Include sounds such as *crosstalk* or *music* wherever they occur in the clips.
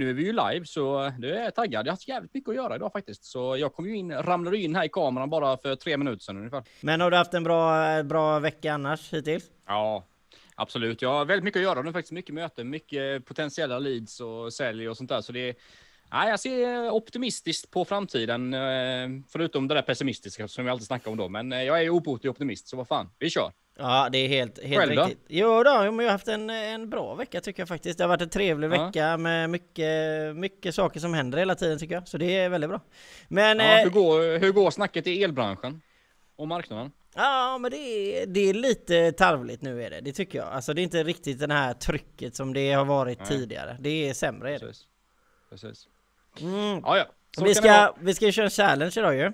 nu är vi ju live så det är jag taggad. Jag har haft jävligt mycket att göra idag faktiskt. Så jag kom ju in, ramlade in här i kameran bara för tre minuter sedan ungefär. Men har du haft en bra, bra vecka annars hittills? Ja, absolut. Jag har väldigt mycket att göra. Är faktiskt mycket möten, mycket potentiella leads och sälj och sånt där. Så det är, ja, jag ser optimistiskt på framtiden, eh, förutom det där pessimistiska som vi alltid snackar om då. Men eh, jag är ju obotlig optimist, så vad fan, vi kör. Ja, det är helt, helt Själv då? riktigt. Jo då, men jag har haft en, en bra vecka tycker jag faktiskt. Det har varit en trevlig Ja. vecka med mycket, mycket saker som händer hela tiden tycker jag. Så det är väldigt bra. Men Ja, eh, hur, går, hur går snacket i elbranschen? Och marknaden? Ja, men det är, det är lite tarvligt nu är det. Det tycker jag. Alltså det är inte riktigt det här trycket som det har varit Nej. tidigare. Det är sämre är det. Precis. Precis. Mm. Ja, ja. Så Vi ska, vi ska köra en challenge idag ju.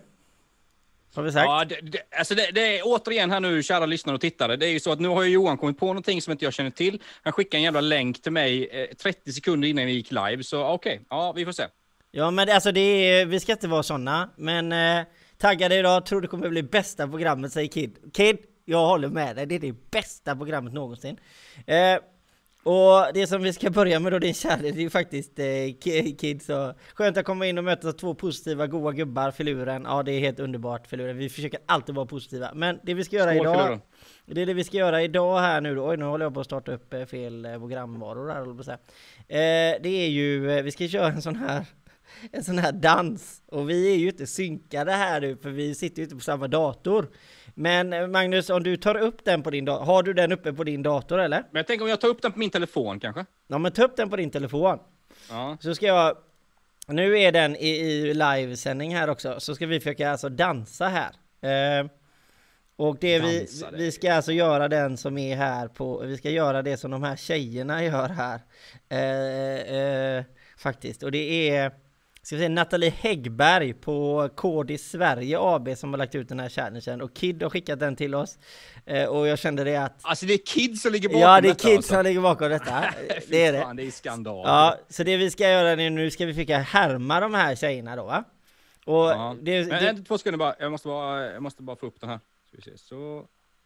Har vi sagt? Ja, det, det, alltså det, det är återigen här nu, kära lyssnare och tittare. Det är ju så att nu har ju Johan kommit på någonting som inte jag känner till. Han skickade en jävla länk till mig eh, 30 sekunder innan vi gick live. Så okej, ja, vi får se. Ja men alltså det är, vi ska inte vara såna. Men eh, taggade idag, tror det kommer bli bästa programmet säger Kid. Kid, jag håller med dig. Det är det bästa programmet någonsin. Eh, och det som vi ska börja med då, din kärlek, det är ju faktiskt eh, Ki- Kid så Skönt att komma in och möta två positiva, goa gubbar, filuren. Ja det är helt underbart filuren. Vi försöker alltid vara positiva. Men det vi ska göra Skål, idag filuren. det är det vi ska göra idag här nu då. Oj, nu håller jag på att starta upp eh, fel eh, programvaror här, att säga. Eh, det är ju, eh, vi ska köra en sån här en sån här dans. Och vi är ju inte synkade här nu för vi sitter ju inte på samma dator. Men eh, Magnus, om du tar upp den på din dator, har du den uppe på din dator eller? Men jag tänker om jag tar upp den på min telefon kanske? Ja men ta upp den på din telefon. Ja. Så ska jag, nu är den i, i livesändning här också, så ska vi försöka alltså dansa här. Eh, och det vi, vi ska alltså göra den som är här på, vi ska göra det som de här tjejerna gör här. Eh, eh, faktiskt, och det är Ska vi säga Nathalie Häggberg på KD Sverige AB som har lagt ut den här challengen och Kid har skickat den till oss. Eh, och jag kände det att Alltså det är kids som ligger bakom Ja det är detta, Kid alltså. som ligger bakom detta. *laughs* Det är det. Fan, det är skandal. Ja, så det vi ska göra nu, nu ska vi försöka härma de här tjejerna då va? Och Ja. det, Men det, en, två sekunder bara. Jag måste bara, jag måste bara få upp den här.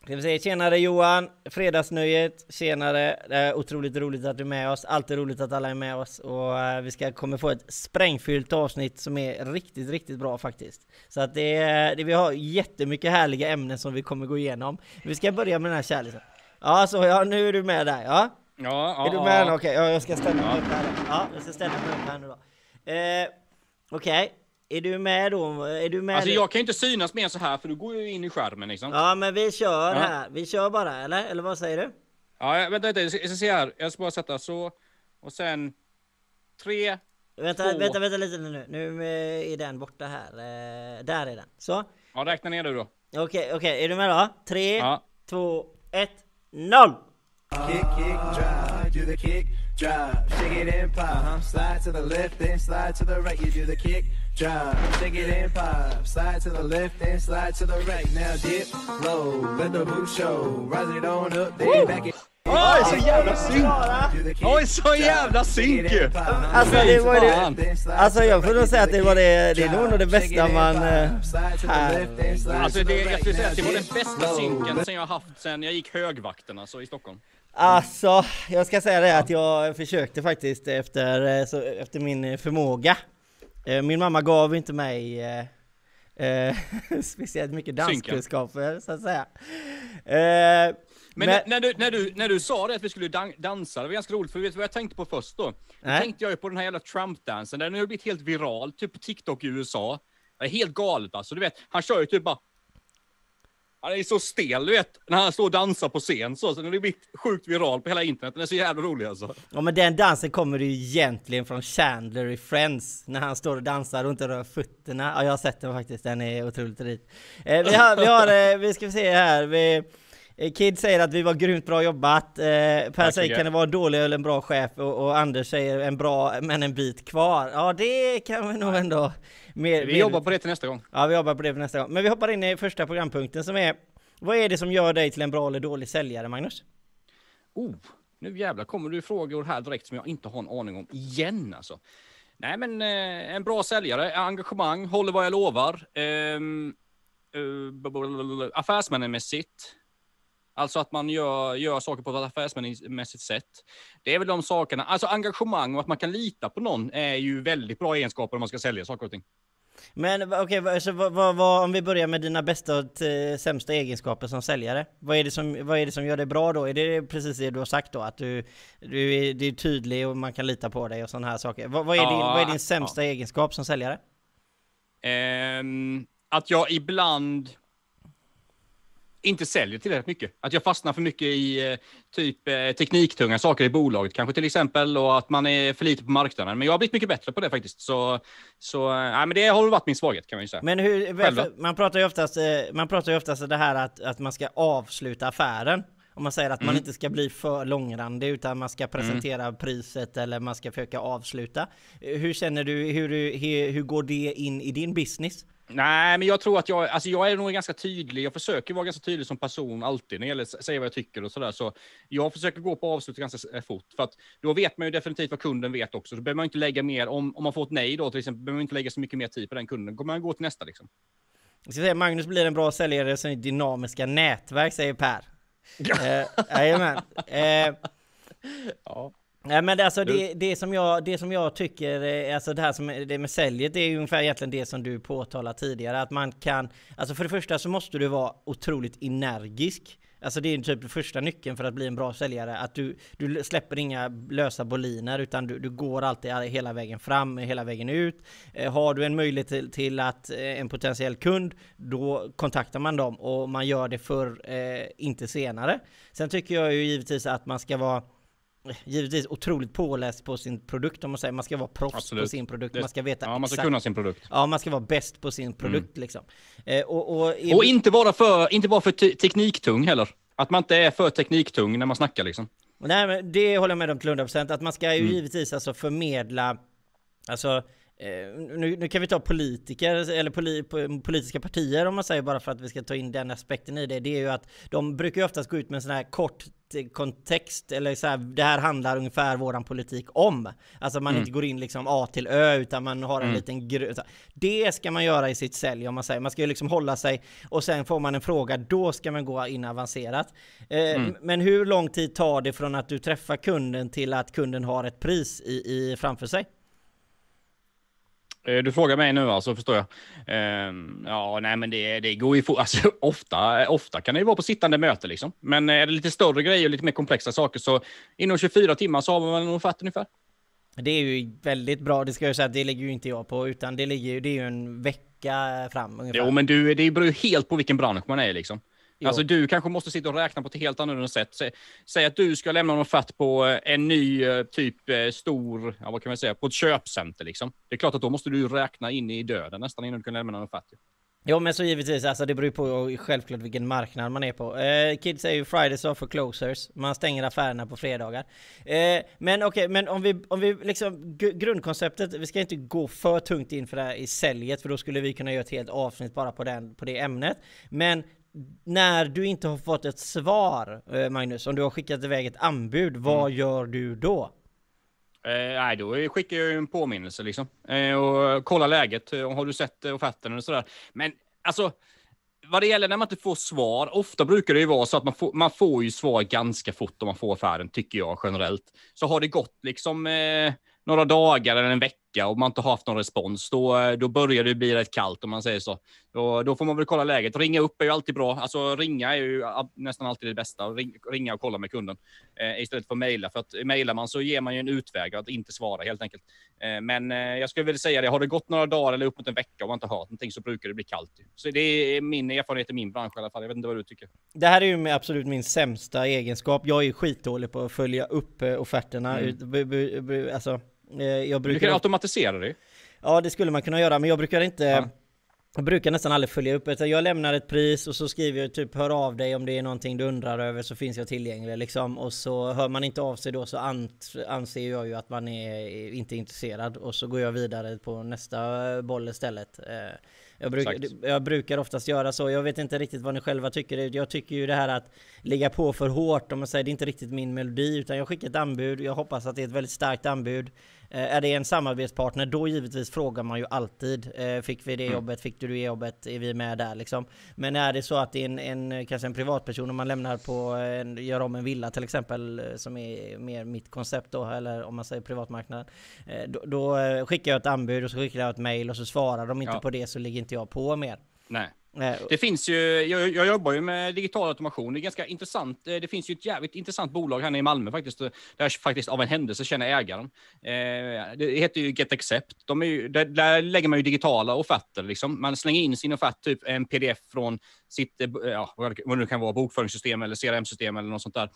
Ska vi säga tjenare Johan, fredagsnöjet, tjenare, det är otroligt roligt att du är med oss, alltid roligt att alla är med oss och eh, vi ska kommer få ett sprängfyllt avsnitt som är riktigt, riktigt bra faktiskt. Så att det, det vi har jättemycket härliga ämnen som vi kommer gå igenom. Vi ska börja med den här kärleken. Ja, så ja, nu är du med där, ja? Ja, ja, Är du ja. med? Okej, ja, jag ska ställa mig upp här. Ja, jag ska ställa mig upp här nu då. Eh, Okej, är du med då? Är du med? Alltså jag kan ju inte synas mer så här för du går ju in i skärmen liksom. Ja, men vi kör Ja. här. Vi kör bara, eller? Eller vad säger du? ja vänta, vänta, jag ska se här. Jag ska bara sätta så. Och sen. Tre. Vänta, Två. vänta, vänta lite nu. Nu eh, är den borta här. Eh, där är den. Så. Ja, räkna ner du då. Okej, okej. Är du med då? Tre, Ja. två, ett, noll! Kick, kick, drive, do the kick, drive, shake it and pop, huh? Slide to the left, then slide to the right. You do the kick, drive, shake it and pop, slide to the left, then slide to the right. Now dip low, let the boot show, rise it on up, then back it. Oj, så jävla synk! Oj, så jävla synk ju! Alltså det var. Alltså jag får nog säga att det var det, det är nog det bästa man... eh, Här. Alltså det, jag skulle säga att det var den bästa synken sen jag haft sen jag gick högvakterna så i Stockholm. Alltså, jag ska säga det att jag försökte faktiskt efter, eh, så, efter min förmåga. Eh, Min mamma gav inte mig eh, eh, *laughs* speciellt mycket danskunskaper så att säga. Eh, Men, Men- När, du, när, du, när du sa det att vi skulle dan- dansa, det var ganska roligt för vet du vad jag tänkte på först då? Då tänkte jag ju på den här jävla Trump-dansen, den har ju blivit helt viral, typ på TikTok i USA. Det är helt galet alltså, du vet, han kör ju typ bara han är så stel du vet, när han står och dansar på scen så, så den har blivit sjukt viral på hela internet, den är så jävla rolig alltså. Ja men den dansen kommer ju egentligen från Chandler i Friends När han står och dansar och inte rör fötterna. Ja jag har sett den faktiskt, den är otroligt rik. Eh, Vi har, vi har, eh, vi ska se här. Vi, Kid säger att vi var grymt bra jobbat eh, Per Tack säger kan det vara dålig eller en bra chef och, och Anders säger en bra men en bit kvar Ja det kan vi nog ändå med, Vi jobbar på det till nästa gång. Ja vi jobbar på det för nästa gång Men vi hoppar in i första programpunkten som är Vad är det som gör dig till en bra eller dålig säljare Magnus? Oh, nu jävlar kommer du frågor här direkt som jag inte har en aning om igen alltså. Nej men eh, en bra säljare, engagemang, håller vad jag lovar. Ehm, eh, blablabla, affärsmannamässigt. Alltså att man gör, gör saker på ett affärsmässigt sätt. Det är väl de sakerna. Alltså engagemang och att man kan lita på någon är ju väldigt bra egenskaper om man ska sälja saker och ting. Men okej, okay, så vad, vad, vad, om vi börjar med dina bästa och eh, sämsta egenskaper som säljare? Vad är, det som, vad är det som gör dig bra då? Är det precis det du har sagt då? Att du, du är, du är tydlig och man kan lita på dig och sådana här saker. Vad, vad är, ja, din, vad är din sämsta ja. egenskap som säljare? Um, att jag ibland inte säljer tillräckligt mycket. Att jag fastnar för mycket i eh, typ eh, tekniktunga saker i bolaget kanske till exempel och att man är för lite på marknaden. Men jag har blivit mycket bättre på det faktiskt. Så, så eh, nej, men det har varit min svaghet kan man ju säga. Men hur, man pratar ju oftast, man pratar ju oftast det här att, att man ska avsluta affären. Om man säger att mm. man inte ska bli för långrandig utan man ska presentera mm. priset eller man ska försöka avsluta. Hur känner du, hur, hur, hur går det in i din business? Nej, men jag tror att jag, alltså jag är nog ganska tydlig. Jag försöker vara ganska tydlig som person alltid när det gäller att säga vad jag tycker och sådär. Så jag försöker gå på avslut ganska eh, fort för att då vet man ju definitivt vad kunden vet också. Så behöver man inte lägga mer, om, om man får ett nej då till exempel, behöver man inte lägga så mycket mer tid på den kunden. Då kommer man gå till nästa liksom. Jag ska säga Magnus blir en bra säljare som är dynamiska nätverk, säger Per. eh, jajamän. Eh, *laughs* ja. Nej men alltså det, det, som jag, det som jag tycker, alltså det här som det med säljet, det är ju ungefär egentligen det som du påtalade tidigare. Att man kan, alltså för det första så måste du vara otroligt energisk. Alltså det är typ den första nyckeln för att bli en bra säljare. Att du, du släpper inga lösa boliner utan du, du går alltid hela vägen fram, hela vägen ut. Eh, har du en möjlighet till, till, att eh, en potentiell kund, då kontaktar man dem och man gör det för eh, inte senare. Sen tycker jag ju givetvis att man ska vara givetvis otroligt påläst på sin produkt om man säger. Man ska vara proffs Absolut. på sin produkt. Man ska veta Ja, man ska exakt. kunna sin produkt. Ja, man ska vara bäst på sin produkt mm. liksom. Eh, och, och, och, inte vara för, inte vara för tekniktung heller. Att man inte är för tekniktung när man snackar liksom. Nej, men det håller jag med om till 100%. Att man ska ju mm. givetvis alltså förmedla, alltså nu, nu, kan vi ta politiker eller poli, politiska partier om man säger bara för att vi ska ta in den aspekten i det. Det är ju att de brukar ju oftast gå ut med en sån här kort kontext eller så här, det här handlar ungefär våran politik om. Alltså man mm. inte går in liksom A till Ö utan man har en mm. liten grund. Det ska man göra i sitt sälj om man säger. Man ska ju liksom hålla sig och sen får man en fråga, då ska man gå in avancerat. Eh, mm. Men hur lång tid tar det från att du träffar kunden till att kunden har ett pris i, i framför sig? Eh, du frågar mig nu alltså, förstår jag. Um, ja, nej, men det, det går ju fort. Alltså, *laughs* ofta, ofta kan det ju vara på sittande möte liksom. Men är det lite större grejer och lite mer komplexa saker så inom 24 timmar så har man en offert ungefär. Det är ju väldigt bra, det ska jag säga, det ligger ju inte jag på, utan det ligger ju, det är ju en vecka fram ungefär. Jo, men du, det beror ju helt på vilken bransch man är liksom. Jo. Alltså du kanske måste sitta och räkna på ett helt annorlunda sätt. Säg, säg att du ska lämna en offert på eh, en ny eh, typ eh, stor, ja, vad kan man säga, på ett köpcenter liksom. Det är klart att då måste du räkna in i döden nästan innan du kan lämna en offert. Jo men så givetvis, alltså det beror på självklart vilken marknad man är på. Eh, Kids säger ju Fridays are for closers, man stänger affärerna på fredagar. Eh, men okej, okay, men om vi, om vi liksom, grundkonceptet, vi ska inte gå för tungt in för det här i säljet, för då skulle vi kunna göra ett helt avsnitt bara på, den, på det ämnet. Men när du inte har fått ett svar, eh, Magnus, om du har skickat iväg ett anbud, vad mm. gör du då? Eh, nej, då skickar jag en påminnelse liksom. Eh, och kollar läget. Eh, har du sett offerten och sådär. Men alltså, vad det gäller när man inte får svar, ofta brukar det ju vara så att man får, man får ju svar ganska fort om man får affären, tycker jag generellt. Så har det gått liksom eh, några dagar eller en vecka och man inte haft någon respons, då, då börjar det bli rätt kallt om man säger så. Då, då får man väl kolla läget. Ringa upp är ju alltid bra. Alltså ringa är ju nästan alltid det bästa. Ringa och kolla med kunden eh, istället för att mejla. För att mejlar man så ger man ju en utväg att inte svara helt enkelt. Eh, men eh, jag skulle vilja säga det, har det gått några dagar eller upp mot en vecka och man inte hört någonting så brukar det bli kallt. Så det är min erfarenhet i min bransch i alla fall. Jag vet inte vad du tycker. Det här är ju absolut min sämsta egenskap. Jag är ju skitdålig på att följa upp eh, offerterna. Mm. Alltså, Eh, jag brukar... Du kan automatisera det. Ja, det skulle man kunna göra, men jag brukar inte... Ja. Jag brukar nästan aldrig följa upp, utan jag lämnar ett pris och så skriver jag typ hör av dig om det är någonting du undrar över så finns jag tillgänglig liksom. Och så hör man inte av sig då så anser jag ju att man är inte intresserad och så går jag vidare på nästa boll istället. Eh, jag, bruk, jag, brukar oftast göra så. Jag vet inte riktigt vad ni själva tycker. Jag tycker ju det här att ligga på för hårt, om man säger det är inte riktigt min melodi, utan jag skickar ett anbud. Jag hoppas att det är ett väldigt starkt anbud. Eh, är det en samarbetspartner, då givetvis frågar man ju alltid. Eh, fick vi det Mm. jobbet? Fick du det jobbet? Är vi med där liksom? Men är det så att det är en, en kanske en privatperson, om man lämnar på en, gör om en villa till exempel, eh, som är mer mitt koncept då, eller om man säger privatmarknad. Eh, då, då eh, skickar jag ett anbud och så skickar jag ett mail och så svarar de inte Ja. på det så ligger inte jag på mer. Nej. Eh, det finns ju, jag, jag jobbar ju med digital automation. Det är ganska intressant. Eh, det finns ju ett jävligt intressant bolag här nere i Malmö faktiskt, där jag faktiskt av en händelse känner ägaren. Eh, det heter ju Get Accept. De är ju, där, där lägger man ju digitala offerter. Liksom. Man slänger in sin offert, typ en pdf från sitt, ja, vad det nu kan vara, bokföringssystem eller CRM-system eller något sånt där.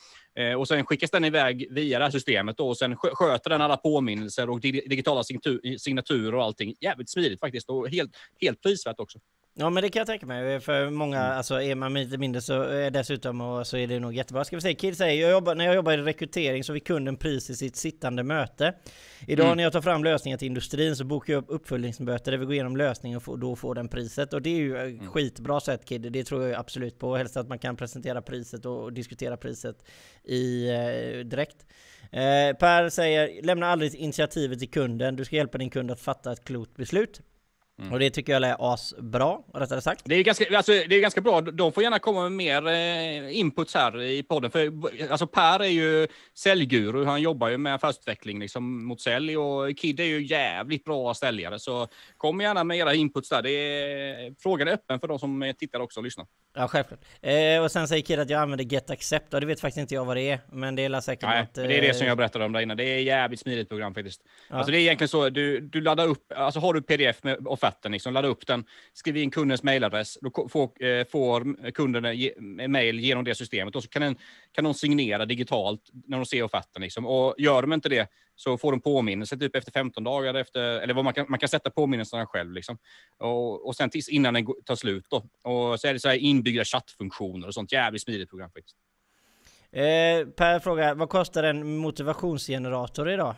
Och sen skickas den iväg via det här systemet då, och sen sköter den alla påminnelser och digitala signatur, signaturer och allting. Jävligt smidigt faktiskt och helt, helt prisvärt också. Ja men det kan jag tänka mig, för många, Mm. alltså är man lite mindre så är dessutom och så är det nog jättebra. Ska vi säga, Kid säger, jag jobbar, när jag jobbar i rekrytering så fick kunden pris i sitt sittande möte. Idag Mm. när jag tar fram lösningar till industrin så bokar jag upp uppföljningsmöte där vi går igenom lösningen och får, då får den priset. Och det är ju Mm. ett skitbra sätt Kid, det tror jag absolut på. Helst att man kan presentera priset och diskutera priset i, eh, direkt. Eh, per säger, lämna aldrig initiativet till kunden, du ska hjälpa din kund att fatta ett klokt beslut. Mm. Och det tycker jag är asbra, rättare sagt. Det är, ganska, alltså, det är ganska bra. De får gärna komma med mer eh, inputs här i podden. För, alltså, Per är ju säljguru. Han jobbar ju med affärsutveckling liksom, mot sälj och Kid är ju jävligt bra säljare. Så kom gärna med era inputs där. Det är, frågan är öppen för de som eh, tittar också och lyssnar. Ja, självklart. Eh, och sen säger Kid att jag använder Get Accept, och det vet faktiskt inte jag vad det är. Men det är säkert Nej, något... men det är det som eh, jag berättade om där innan. Det är jävligt smidigt program faktiskt. Ja. Alltså det är egentligen så, du, du laddar upp, alltså har du pdf med offerten, liksom, ladda upp den, skriv in kundens mailadress, då får, eh, får kunden ge- mail genom det systemet och så kan, den, kan de signera digitalt när de ser offerten. Liksom. Och gör de inte det så får de påminnelse typ efter 15 dagar, efter, eller vad man kan, man kan sätta påminnelserna själv. Liksom. Och, och sen tills innan den tar slut. Då. Och så är det så här inbyggda chattfunktioner och sånt jävligt smidigt program faktiskt. Eh, per frågar, vad kostar en motivationsgenerator idag?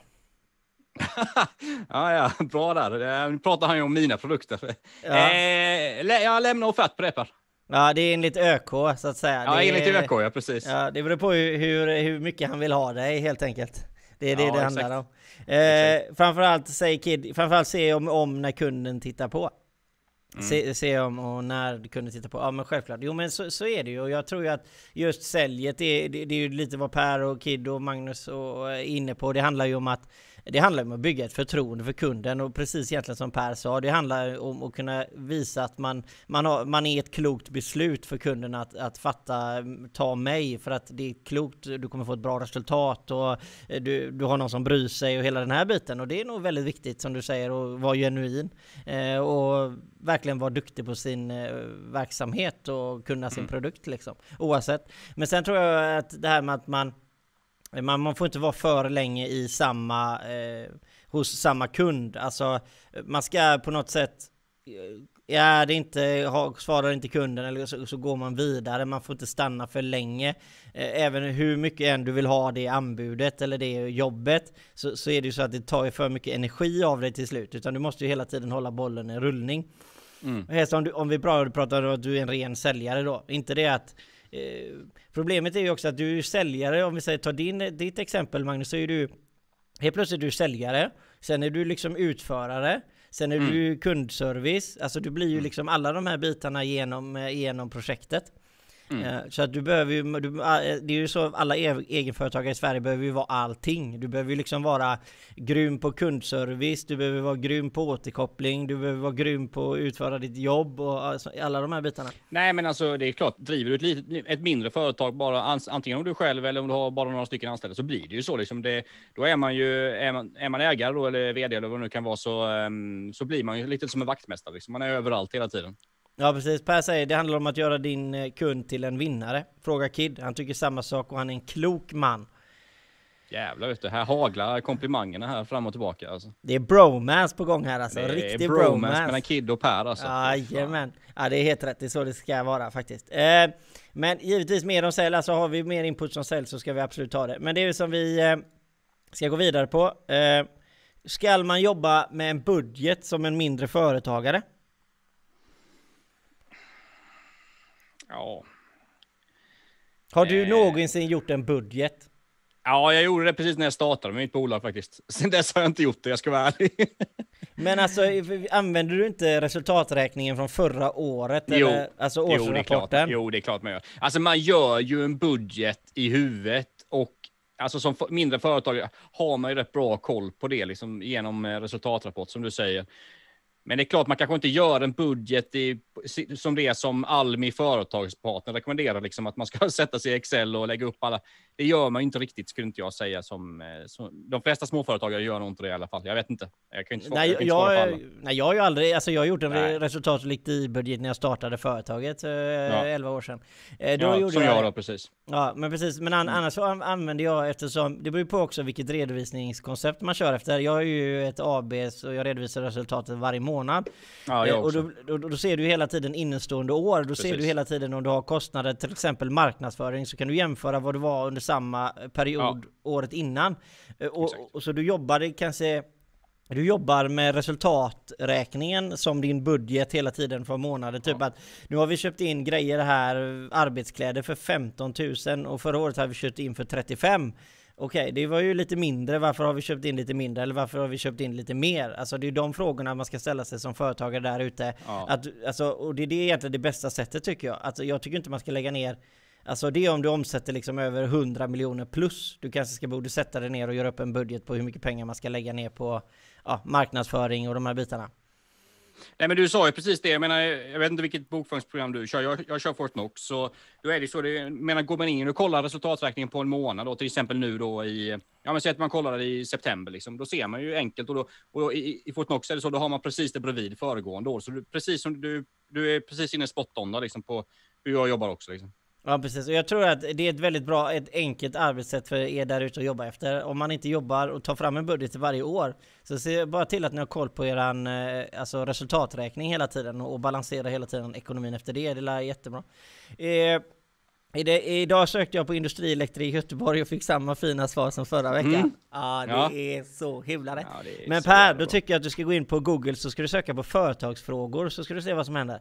*laughs* ja, ja, bra där. Eh, Nu pratar han ju om mina produkter. Ja. Eh, lä- jag lämnar offert på det Per. Ja, det är enligt ÖK så att säga. Ja, det enligt är- ÖK, ja precis. Ja, det beror på hur, hur, hur mycket han vill ha dig helt enkelt. Det är det Ja, det exakt. handlar om. Eh, framförallt säger Kid, framförallt se om, om när kunden tittar på. Mm. Se, se om och när kunden tittar på. Ja men självklart. Jo men så, så är det ju. Och jag tror ju att just säljet, det, det, det är ju lite vad Per och Kid och Magnus och är inne på. Det handlar ju om att det handlar om att bygga ett förtroende för kunden och precis egentligen som Per sa, det handlar om att kunna visa att man, man, har, man är ett klokt beslut för kunden att, att fatta, ta mig. För att det är klokt, du kommer få ett bra resultat och eh, du, du har någon som bryr sig och hela den här biten. Och det är nog väldigt viktigt som du säger att vara genuin eh, och verkligen vara duktig på sin eh, verksamhet och kunna sin produkt liksom oavsett. Men sen tror jag att det här med att man man, man får inte vara för länge i samma, eh, hos samma kund. Alltså, man ska på något sätt eh, är det inte, svarar inte kunden eller så, så går man vidare. Man får inte stanna för länge. Eh, Även hur mycket än du vill ha det anbudet eller det jobbet så, så är det ju så att det tar ju för mycket energi av dig till slut. Utan du måste ju hela tiden hålla bollen i rullning. Mm. Om, du, om vi pratar om att du är en ren säljare då. Inte det att Problemet är ju också att du är säljare, om vi säger ta din, ditt exempel Magnus, så är du Helt plötsligt är du säljare, sen är du liksom utförare, sen är Mm. du kundservice, alltså du blir ju liksom alla de här bitarna genom, eh, genom projektet. Mm. Eh, Så att du behöver ju, du, eh, det är ju så alla e- egenföretagare i Sverige behöver ju vara allting. Du behöver ju liksom vara grym på kundservice, du behöver vara grym på återkoppling, du behöver vara grym på att utföra ditt jobb och alltså, alla de här bitarna. Nej, men alltså det är klart, driver du ett, litet, ett mindre företag, bara antingen om du är själv eller om du har bara några stycken anställda, så blir det ju så. Liksom det, då är man ju, är man, är man ägare då, eller vd eller vad det nu kan vara, så, ehm, så blir man ju lite som en vaktmästare. Liksom. Man är överallt hela tiden. Ja precis, Per säger det handlar om att göra din eh, kund till en vinnare. Fråga Kid, han tycker samma sak och han är en klok man. Jävlar, vet du, här haglar komplimangerna här fram och tillbaka. Alltså. Det är bromance på gång här alltså, det är riktig bromance bromance. mellan Kid och Per alltså. Jajamän. Ja det är helt rätt, det är så det ska vara faktiskt. Eh, men givetvis mer om sälj, alltså har vi mer input som sälj så ska vi absolut ta det. Men det är ju som vi eh, ska gå vidare på. Eh, ska man jobba med en budget som en mindre företagare? Ja. Har du Eh. någonsin gjort en budget? Ja, jag gjorde det precis när jag startade med mitt bolag faktiskt. *laughs* Sen dess har jag inte gjort det, jag ska vara ärlig. *laughs* Men alltså, använder du inte resultaträkningen från förra året? Jo. Eller, alltså Jo, det är klart. årsrapporten? Jo, det är klart man gör. Alltså man gör ju en budget i huvudet och alltså som mindre företag har man ju rätt bra koll på det liksom genom eh, resultatrapport som du säger. Men det är klart, man kanske inte gör en budget i, som det som Almi Företagspartner rekommenderar, liksom att man ska *laughs* sätta sig i Excel och lägga upp alla. Det gör man inte riktigt, skulle inte jag säga. Som, eh, som, de flesta småföretagare gör nog inte det i alla fall. Jag vet inte. Jag kan inte svara, Nej, jag, alla. jag, nej, jag har ju aldrig, alltså jag har gjort en Nej. resultatlikt i budget när jag startade företaget eh, 11 år sedan. Eh, då Ja, gjorde som jag, jag då, precis. Ja, men precis. Men an, annars så an, använder jag eftersom, det beror ju på också vilket redovisningskoncept man kör efter. Jag har ju ett AB så jag redovisar resultatet varje månad. Ja, Eh, jag och också. då, då, då ser du hela tiden innestående år. Då ser Precis. du hela tiden om du har kostnader, till exempel marknadsföring, så kan du jämföra vad det var under samma period året innan. Eh, Och, och så du jobbar kanske du jobbar med resultaträkningen som din budget hela tiden för månaden. Typ Ja. att nu har vi köpt in grejer här, arbetskläder för 15 000 och förra året har vi köpt in för 35. Okej, det var ju lite mindre. Varför har vi köpt in lite mindre? Eller varför har vi köpt in lite mer? Alltså det är ju de frågorna man ska ställa sig som företagare där ute. Ja. Att, alltså, och det är det egentligen det bästa sättet tycker jag. Alltså, jag tycker inte man ska lägga ner Alltså det är om du omsätter liksom över 100 miljoner plus. Du kanske ska borde sätta dig ner och göra upp en budget på hur mycket pengar man ska lägga ner på ja, marknadsföring och de här bitarna. Nej, men du sa ju precis det. Jag menar, jag vet inte vilket bokföringsprogram du kör. Jag, jag kör Fortnox, så då är det så. Det, jag menar, går man in och kollar resultaträkningen på en månad, då, till exempel nu då i, ja men säg att man kollar det i september, liksom, då ser man ju enkelt och då, och då i, i Fortnox är det så, då har man precis det bredvid föregående år. Så du, precis som du, du är precis inne spot on då, liksom på hur jag jobbar också. Liksom. Ja precis, och jag tror att det är ett väldigt bra, ett enkelt arbetssätt för er där ute att jobba efter. Om man inte jobbar och tar fram en budget till varje år, så se bara till att ni har koll på eran eh, alltså resultaträkning hela tiden och balansera hela tiden ekonomin efter det. Det är jättebra. Eh, det, idag sökte jag på industrielektriker i Göteborg och fick samma fina svar som förra veckan. Mm. Ja, det Ja. är så himla rätt. Ja, det Men Per, då tycker jag att du ska gå in på Google så ska du söka på företagsfrågor så ska du se vad som händer.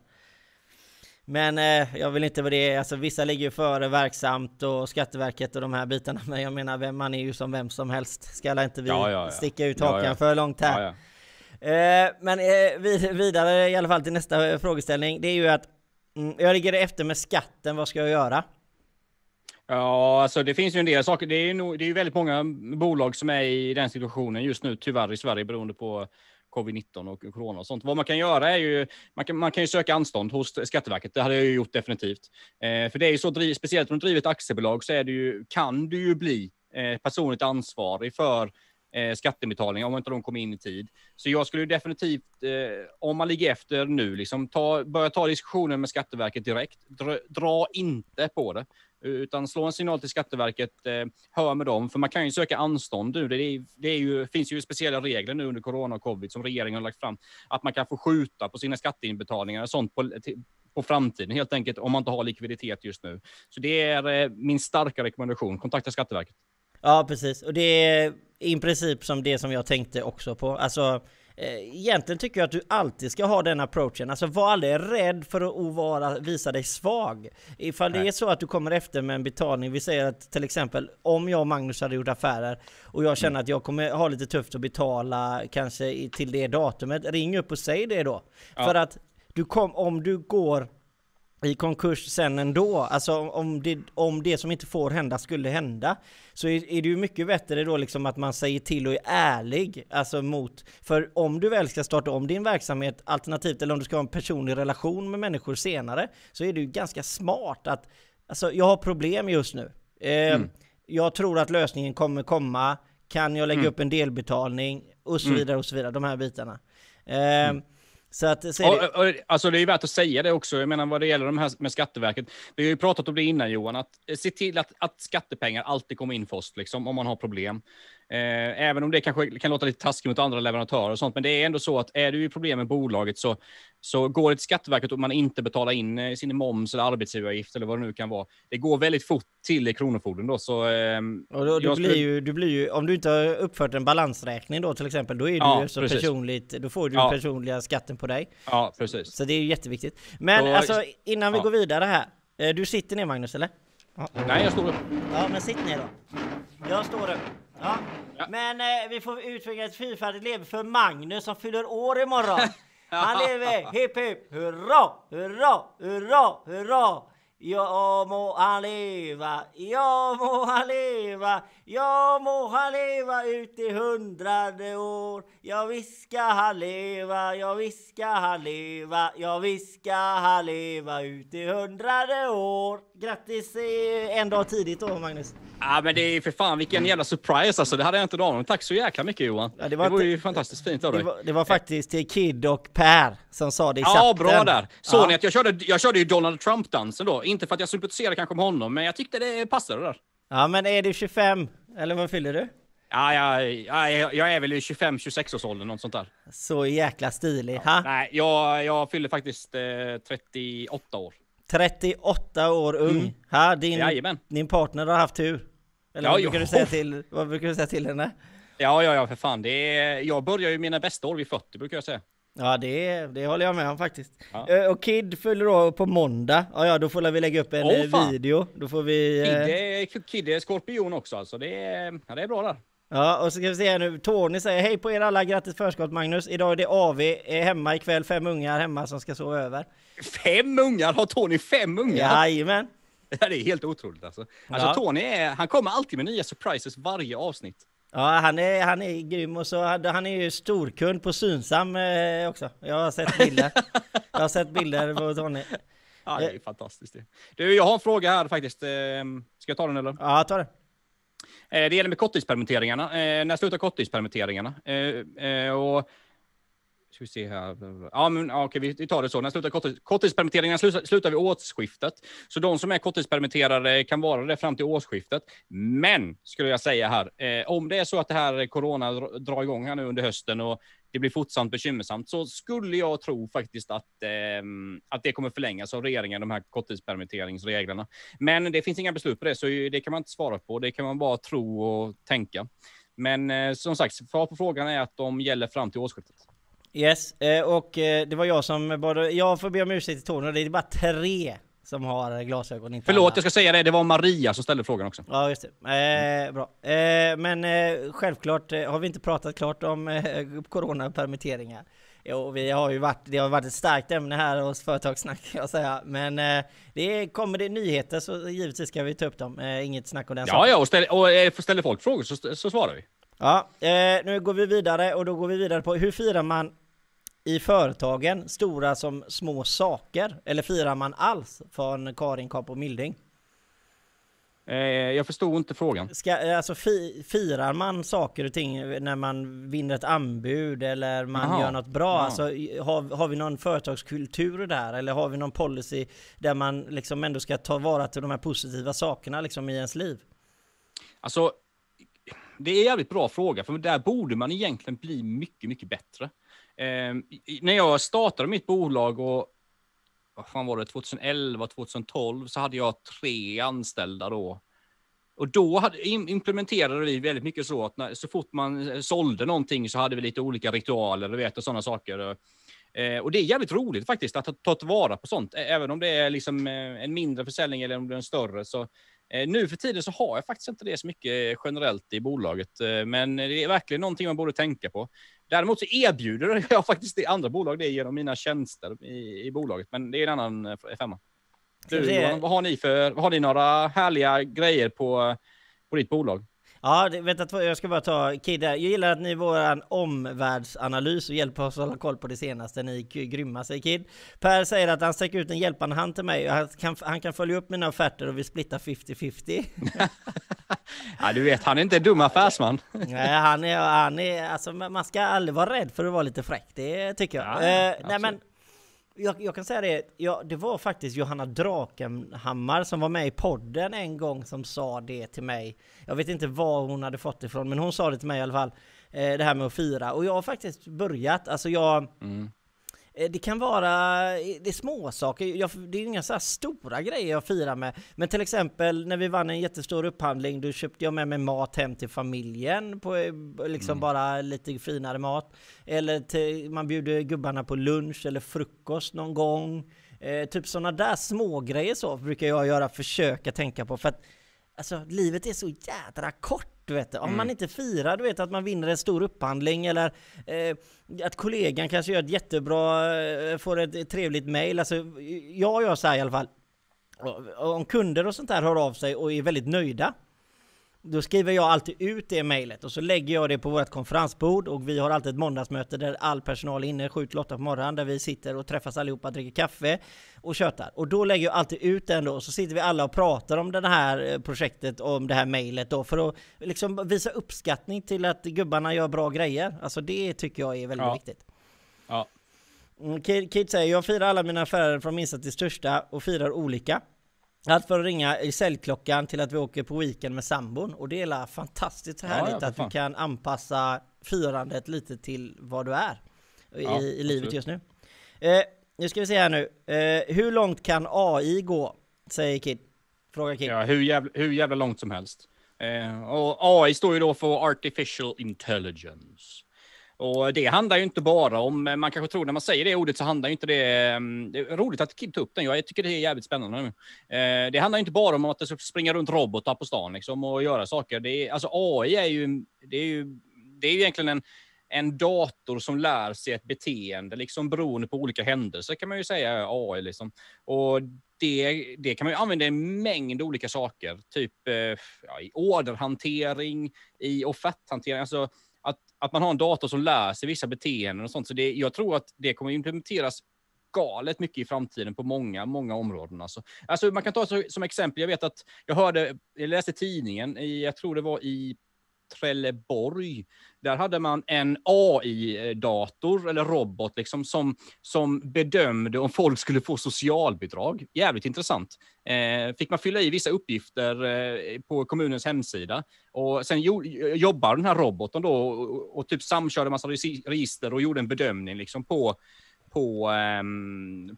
Men eh, jag vill inte vara det, alltså vissa ligger ju före verksamt och Skatteverket och de här bitarna *laughs* Men jag menar, vem, man är ju som vem som helst Ska inte vi Ja, ja, ja. sticka ut hakan för långt här? Eh, men eh, vid, vidare i alla fall till nästa frågeställning Det är ju att mm, jag ligger efter med skatten, vad ska jag göra? Ja, alltså det finns ju en del saker. Det är ju, nog, det är ju väldigt många bolag som är i den situationen just nu, tyvärr i Sverige, beroende på covid-19 och corona och sånt. Vad man kan göra är ju, man kan, man kan ju söka anstånd hos Skatteverket. Det hade jag ju gjort definitivt. Eh, för det är ju så, driv, speciellt om du driver ett aktiebolag, så är det ju, kan du ju bli eh, personligt ansvarig för eh, skatteinbetalningar om inte de kommer in i tid. Så jag skulle definitivt, eh, om man ligger efter nu, liksom, ta, börja ta diskussionen med Skatteverket direkt. Dra, dra inte på det, utan slå en signal till Skatteverket, eh, hör med dem, för man kan ju söka anstånd nu. Det, är, det är ju, finns ju speciella regler nu under corona och covid som regeringen har lagt fram, att man kan få skjuta på sina skatteinbetalningar och sånt på, till, på framtiden helt enkelt, om man inte har likviditet just nu. Så det är eh, min starka rekommendation, kontakta Skatteverket. Ja precis, och det är i princip som det som jag tänkte också på. Alltså eh, Egentligen tycker jag att du alltid ska ha den approachen. Alltså var aldrig rädd för att vara, visa dig svag. Ifall det Nej. är så att du kommer efter med en betalning. Vi säger att till exempel om jag och Magnus hade gjort affärer och jag känner att jag kommer ha lite tufft att betala kanske till det datumet. Ring upp och säg det då. Ja. För att du kom, om du går i konkurs sen ändå. Alltså om det, om det som inte får hända skulle hända. Så är, är det ju mycket bättre då liksom att man säger till och är ärlig. Alltså mot, för om du väl ska starta om din verksamhet alternativt eller om du ska ha en personlig relation med människor senare. Så är det ju ganska smart att, alltså jag har problem just nu. Eh, Jag tror att lösningen kommer komma. Kan jag lägga upp en delbetalning? Och så vidare och så vidare. De här bitarna. Eh, Så att, så det, Och, och, alltså det är ju värt att säga det också. Jag menar vad det gäller de här med Skatteverket. Vi har ju pratat om det innan Johan, att eh, se till att, att skattepengar alltid kommer in först, liksom, om man har problem. Eh, även om det kanske kan låta lite taskigt mot andra leverantörer och sånt, men det är ändå så att är du i problem med bolaget så, så går det till Skatteverket och man inte betalar in eh, sin moms eller arbetsgivaravgift eller vad det nu kan vara. Det går väldigt fort till i Kronofogden då, så... ehm, Och då, du, jag blir skulle- ju, du blir ju, om du inte har uppfört en balansräkning då till exempel, då är du Ja, ju så precis. personligt, då får du Ja. personliga skatten på dig. Ja, precis. Så det är ju jätteviktigt. Men Så- alltså innan vi ja. går vidare här, eh, du sitter ner Magnus eller? Nej, jag står upp. Ja men sitt ner då. Jag står upp. Ja. Ja. Men eh, vi får utveckla ett fyrfaldigt lever för Magnus som fyller år imorgon. *laughs* Han lever! Hipp hipp! Hurra! Hurra! Hurra! Hurra! Ja må han leva, ja må han leva, ja må han leva ut i hundrade år. Ja visst ska han leva, ja visst ska han leva, ja visst ska han leva ut i hundrade år. Grattis en dag tidigt då Magnus. Ja, men det är för fan vilken jävla surprise alltså. Det hade jag inte en aning. Tack så jäkla mycket Johan. Ja, det det var var, inte- ju fantastiskt fint av Det dig. var, det var faktiskt till Kid och Per som sa det i Ja, chatten. bra där. Såg Ja. ni att jag körde, jag körde ju Donald Trump-dansen då? Inte för att jag sympatiserar kanske med honom, men jag tyckte det passade där. Ja men är du 25? Eller vad fyller du? Ja, jag, ja, jag, är väl i 25-26 års ålder, något sånt där. Så jäkla stilig. Ha? Nej, jag, jag fyller faktiskt eh, 38 år. 38 år ung. Ha? Din, Mm. Jajamän. din partner har haft tur. Eller Ja, vad, brukar du säga till, vad brukar du säga till henne? Ja, ja, ja, för fan. Det är, jag börjar ju mina bästa år vid 40, brukar jag säga. Ja det, det håller jag med om faktiskt. Ja. Ö, Och Kid fyller då på måndag. Ja ja då får vi lägga upp en eh, fan. video. Då får vi... Kid eh, är, Kid är skorpion också, alltså. Det är, ja, det är bra där. Ja och så ska vi se här nu. Tony säger hej på er alla, grattis förskott Magnus. Idag är det AV, är hemma ikväll, fem ungar hemma som ska sova över. Fem ungar! Har Tony fem ungar? Jajamän. *laughs* Ja, det är helt otroligt alltså. Alltså Ja. Tony är, han kommer alltid med nya surprises varje avsnitt. Ja, han är, han är grym och så han är ju storkund på Synsam eh, också. Jag har sett bilder. jag har sett bilder på Tony. Ja, det är fantastiskt det. Du, jag har en fråga här faktiskt. Eh, Ska jag ta den eller? Ja, ta det. Eh, Det gäller med korttidspermitteringarna. Eh, När slutar korttidspermitteringarna? Och ska vi se här. Ja, men ja, okej, vi tar det så. När slutar korttids, korttidspermitteringarna slutar, slutar vid årsskiftet. Så de som är korttidspermitterade kan vara det fram till årsskiftet. Men, skulle jag säga här, eh, om det är så att det här corona drar igång här nu under hösten och det blir fortsatt bekymmersamt, så skulle jag tro faktiskt att, eh, att det kommer förlängas av regeringen, de här korttidspermitteringsreglerna. Men det finns inga beslut på det, så det kan man inte svara på. Det kan man bara tro och tänka. Men eh, som sagt, svar på frågan är att de gäller fram till årsskiftet. Yes, eh, och eh, det var jag som både, jag får be om ursäkt till Tony det är bara tre som har glasögon. Inte Förlåt, alla. jag ska säga det. Det var Maria som ställde frågan också. Ja just det, eh, bra. Eh, men eh, självklart eh, har vi inte pratat klart om eh, coronapermitteringar. Jo, vi har ju varit, det har varit ett starkt ämne här hos Företagssnack kan jag säga. Men eh, det kommer det nyheter så givetvis ska vi ta upp dem. Eh, inget snack om den Ja, saken. ja, och, ställ, och ställer folk frågor så, så svarar vi. Ja, eh, nu går vi vidare och då går vi vidare på hur firar man i företagen stora som små saker? Eller firar man alls? Från Karin Capo Milding. Eh, jag förstod inte frågan. Ska, alltså fi, firar man saker och ting när man vinner ett anbud eller man Jaha, gör något bra? Alltså, har, har vi någon företagskultur där? Eller har vi någon policy där man liksom ändå ska ta vara till de här positiva sakerna liksom i ens liv? Alltså, det är en jävligt bra fråga, för där borde man egentligen bli mycket, mycket bättre. Eh, när jag startade mitt bolag och vad fan var det, 2011, 2012, så hade jag tre anställda då. Och då hade, implementerade vi väldigt mycket så att när, så fort man eh, sålde någonting så hade vi lite olika ritualer du vet, och sådana saker. Eh, och det är jävligt roligt faktiskt att ta, ta tillvara på sånt, även om det är liksom eh, en mindre försäljning eller om det är en större. Så nu för tiden så har jag faktiskt inte det så mycket generellt i bolaget, eh, men det är verkligen någonting man borde tänka på. Däremot så erbjuder *laughs* jag faktiskt det andra bolag det genom mina tjänster i, i bolaget, men det är en annan eh, femma. Du. Johan, vad har ni för, har ni några härliga grejer på, på ditt bolag? Ja, det, vänta, jag ska bara ta Kid här. Jag gillar att ni är våran omvärldsanalys och hjälper oss att hålla koll på det senaste. Ni är grymma, säger Kid. Per säger att han sträcker ut en hjälpande hand till mig. Han kan, han kan följa upp mina offerter och vi splittar 50-50. *laughs* Ja, du vet, han är inte en dum affärsman. Nej, han är, han är, alltså man ska aldrig vara rädd för att vara lite fräck. Det tycker jag. Ja, eh, nej men, jag, jag kan säga det, ja, det var faktiskt Johanna Drakenhammar som var med i podden en gång som sa det till mig. Jag vet inte var hon hade fått det ifrån, men hon sa det till mig i alla fall. Eh, det här med att fira. Och jag har faktiskt börjat, alltså jag... Mm. Eh, Det kan vara det är små saker. Jag, det är ju inga så stora grejer jag firar med. Men till exempel när vi vann en jättestor upphandling, då köpte jag med mig mat hem till familjen. På eh, liksom bara lite finare mat. Eller till, man bjuder gubbarna på lunch eller frukost någon gång. Eh, typ sådana där små grejer så brukar jag göra, försöka tänka på. För att alltså, livet är så jädra kort Du vet, om man inte firar, du vet att man vinner en stor upphandling eller eh, att kollegan kanske gör ett jättebra, eh, får ett trevligt mail. Alltså, jag gör så här i alla fall. Om kunder och sånt där hör av sig och är väldigt nöjda då skriver jag alltid ut det mejlet och så lägger jag det på vårt konferensbord och vi har alltid ett måndagsmöte där all personal är inne 7 8 på morgonen där vi sitter och träffas allihopa, dricker kaffe och tjötar. Och då lägger jag alltid ut den då och så sitter vi alla och pratar om det här eh, projektet om det här mejlet då för att liksom visa uppskattning till att gubbarna gör bra grejer. Alltså det tycker jag är väldigt Ja. viktigt. Ja. Mm, Kid, Kid säger jag firar alla mina affärer från minsta till största och firar olika. Allt för att ringa i säljklockan till att vi åker på weekend med sambon och det är fantastiskt Ja, härligt ja, för att du kan anpassa firandet lite till vad du är i, Ja, i livet just nu. Eh, nu ska vi se här nu. Eh, hur långt kan AI gå? Säger Kid. Fråga Kid. Ja, hur, jävla, hur jävla långt som helst. Eh, och AI står ju då för Artificial Intelligence. Och det handlar ju inte bara om, eh, man kanske tror när man säger det ordet så handlar ju inte det, mm, det är roligt att Kid tog upp den, jag tycker det är jävligt spännande. nu. Eh, det handlar ju inte bara om att det ska springa runt robotar på stan liksom och göra saker. Det är, alltså AI är ju, det är ju, det är ju egentligen en, en dator som lär sig ett beteende, liksom beroende på olika händelser kan man ju säga AI. Liksom. Och det, det kan man ju använda i en mängd olika saker, typ eh, ja, i orderhantering, i offerthantering. Alltså att, man har en dator som lär sig vissa beteenden och sånt. Så det, jag tror att det kommer implementeras galet mycket i framtiden på många, många områden. Alltså, alltså man kan ta så, som exempel, jag vet att jag hörde, jag läste tidningen, i, jag tror det var i Trelleborg. Där hade man en AI-dator eller robot liksom, som, som bedömde om folk skulle få socialbidrag. Jävligt intressant. Eh, fick man fylla i vissa uppgifter eh, på kommunens hemsida och sen jo, jobbar den här roboten då och, och typ samkörde massa register och gjorde en bedömning liksom på på, eh,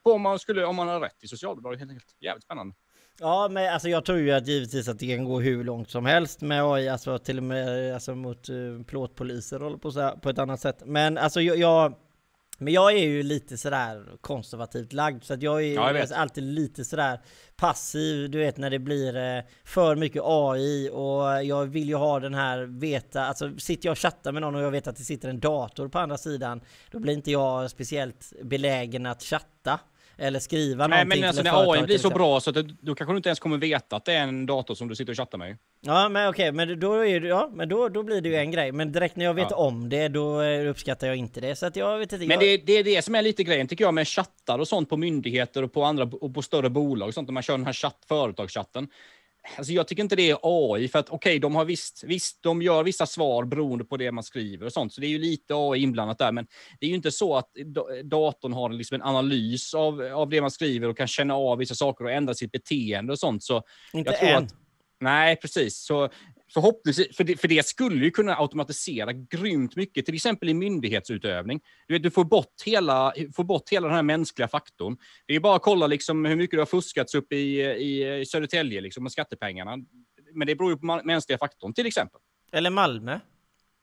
på om man skulle om man har rätt till socialbidrag helt enkelt. Jävligt spännande. Ja, men alltså jag tror ju att givetvis att det kan gå hur långt som helst med AI, alltså till och med alltså mot uh, plåtpoliser håller på så här, på ett annat sätt. Men alltså jag, jag men jag är ju lite sådär konservativt lagd så att jag är Ja, jag alltså alltid lite sådär passiv, du vet när det blir eh, för mycket AI och jag vill ju ha den här veta, alltså sitter jag och chattar med någon och jag vet att det sitter en dator på andra sidan, då blir inte jag speciellt belägen att chatta eller skriva Nej, någonting men alltså när AI blir så bra så att då kanske du inte ens kommer veta att det är en dator som du sitter och chattar med. Ja men okej, men då är ja, men då, då blir det ju en grej. Men direkt när jag vet Ja. om det, då eh, uppskattar jag inte det. Så att jag vet inte. Men jag, det, det är det som är lite grejen tycker jag med chattar och sånt på myndigheter och på andra och på större bolag och sånt när man kör den här chatt, företagschatten. Alltså jag tycker inte det är AI för att okej, de har visst, visst, de gör vissa svar beroende på det man skriver och sånt, så det är ju lite AI inblandat där, men det är ju inte så att da- datorn har liksom en analys av, av det man skriver och kan känna av vissa saker och ändra sitt beteende och sånt. Så inte jag tror än. att Nej, precis. Så förhoppningsvis, för det, för det skulle ju kunna automatisera grymt mycket, till exempel i myndighetsutövning. Du, vet, du får, bort hela, får bort hela den här mänskliga faktorn. Det är bara att kolla liksom hur mycket det har fuskats upp i, i Södertälje liksom, med skattepengarna. Men det beror ju på mänskliga faktorn, till exempel. Eller Malmö.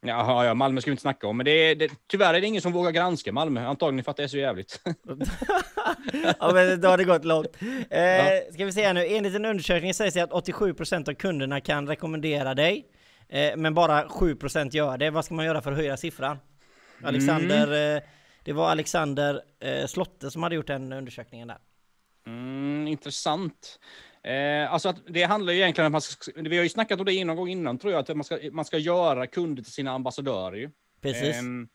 Jaha, ja, Malmö ska vi inte snacka om, men det är, det, tyvärr är det ingen som vågar granska Malmö, antagligen för att det är så jävligt. *laughs* ja men då har det gått långt. Eh, Ja. Ska vi se här nu. Enligt en undersökning sägs det att 87% av kunderna kan rekommendera dig. Eh, men bara 7% gör det. Vad ska man göra för att höja siffran? Alexander, eh, det var Alexander eh, Slotte som hade gjort den undersökningen där. Mm, intressant. Eh, alltså att det handlar ju egentligen om att man ska, vi har ju snackat om det någon gång innan tror jag, att man ska, man ska göra kunder till sina ambassadörer ju. Precis. Ehm,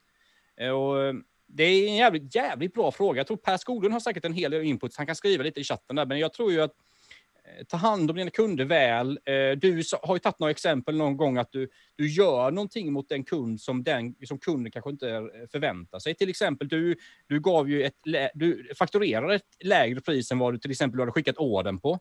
eh, och eh, det är en jävligt, jävligt bra fråga. Jag tror Per Skoglund har säkert en hel del input. Han kan skriva lite i chatten där, men jag tror ju att eh, ta hand om dina kunder väl. Du har ju tagit några exempel någon gång att du, du gör någonting mot den kund som, den, som kunden kanske inte förväntar sig. Till exempel, du, du, gav ju ett, du fakturerade ett lägre pris än vad du till exempel hade skickat orden på.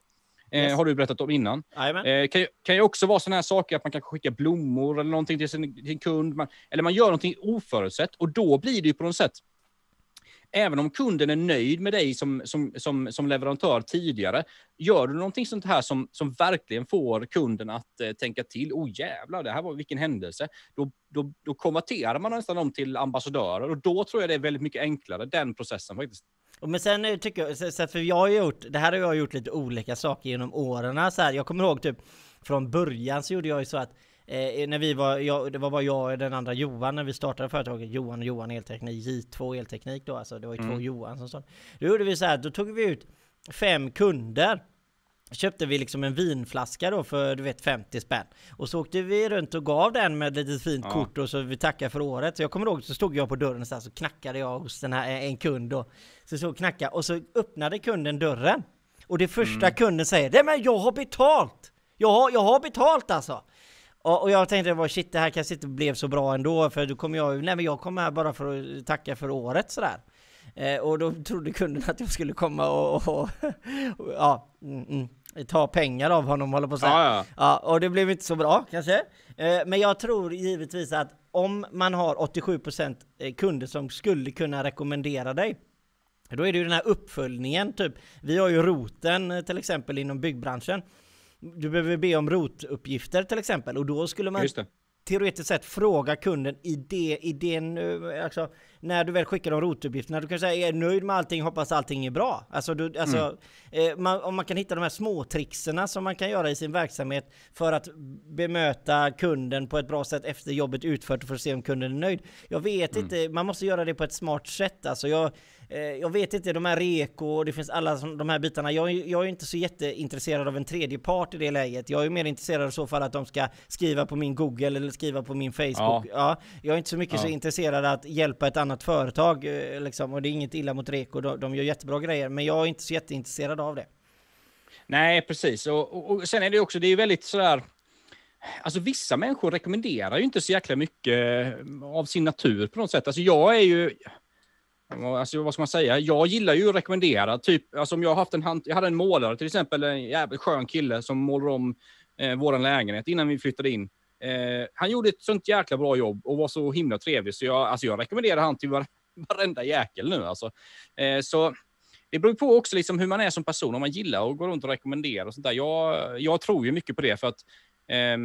Eh, Yes. Har du berättat om innan. Jajamän. Eh, kan, kan ju också vara sådana här saker att man kanske skickar blommor eller någonting till sin, till sin kund. Man, eller man gör någonting oförutsett och då blir det ju på något sätt Även om kunden är nöjd med dig som, som, som, som leverantör tidigare, gör du någonting sånt här som, som verkligen får kunden att eh, tänka till, oh jävlar, det här var vilken händelse, då, då, då konverterar man nästan dem till ambassadörer och då tror jag det är väldigt mycket enklare, den processen faktiskt. Men sen eh, tycker jag, så- så- för jag har gjort, det här har jag gjort lite olika saker genom åren. Så här, jag kommer ihåg typ från början så gjorde jag ju så att eh, när vi var, jag, det var bara jag och den andra Johan när vi startade företaget, Johan och Johan Elteknik, J2 Elteknik då alltså, det var ju två Johan som startade. Då gjorde vi så här, då tog vi ut fem kunder köpte vi liksom en vinflaska då för du vet 50 spänn. Och så åkte vi runt och gav den med ett litet fint Ja. kort och så vi tackar för året. Så jag kommer ihåg så stod jag på dörren så, här, så knackade jag hos den här en kund då. Så så knacka och så öppnade kunden dörren. Och det första Mm. kunden säger Nej men jag har betalt! Jag har, jag har betalt alltså! Och, och jag tänkte bara shit det här kanske inte blev så bra ändå för då kommer jag Nej men jag kommer här bara för att tacka för året sådär. Eh, och då trodde kunden att jag skulle komma och, och, *laughs* och ja, mm, mm, ta pengar av honom håller på att säga. Ja, ja. Ja, och det blev inte så bra kanske. Eh, Men jag tror givetvis att om man har 87% kunder som skulle kunna rekommendera dig, då är det ju den här uppföljningen typ. Vi har ju roten eh, till exempel inom byggbranschen. Du behöver be om rotuppgifter till exempel och då skulle man. Teoretiskt sett fråga kunden i det, i den, eh, alltså när du väl skickar de rotuppgifterna, du kan säga är nöjd med allting, hoppas allting är bra. Alltså, du, alltså eh, man, om man kan hitta de här små trickserna som man kan göra i sin verksamhet för att bemöta kunden på ett bra sätt efter jobbet utfört för att se om kunden är nöjd. Jag vet inte, man måste göra det på ett smart sätt alltså. Jag, jag vet inte, de här reko och det finns alla som- de här bitarna. Jag, är- jag är inte så jätteintresserad av en tredje part i det läget. Jag är mer intresserad i så fall att de ska skriva på min Google eller skriva på min Facebook. Ja. jag är inte så mycket så Ja. intresserad att hjälpa ett annat företag eh, liksom. Och det är inget illa mot reko, de, de gör jättebra grejer. Men jag är inte så jätteintresserad av det. Nej, precis. Och, och, och sen är det också, det är väldigt sådär... Alltså vissa människor rekommenderar ju inte så jäkla mycket eh, av sin natur på något sätt. Alltså jag är ju... Alltså vad ska man säga? Jag gillar ju att rekommendera. Typ, alltså om jag haft en hand, Jag hade en målare till exempel, en jävligt skön kille som målade om eh, vår lägenhet innan vi flyttade in. Eh, han gjorde ett sånt jäkla bra jobb och var så himla trevlig så jag, alltså jag rekommenderar han till *laughs* varenda jäkel nu alltså. Eh, så det beror på också liksom hur man är som person, om man gillar att gå runt och rekommendera och sånt där. Jag, jag tror ju mycket på det för att eh,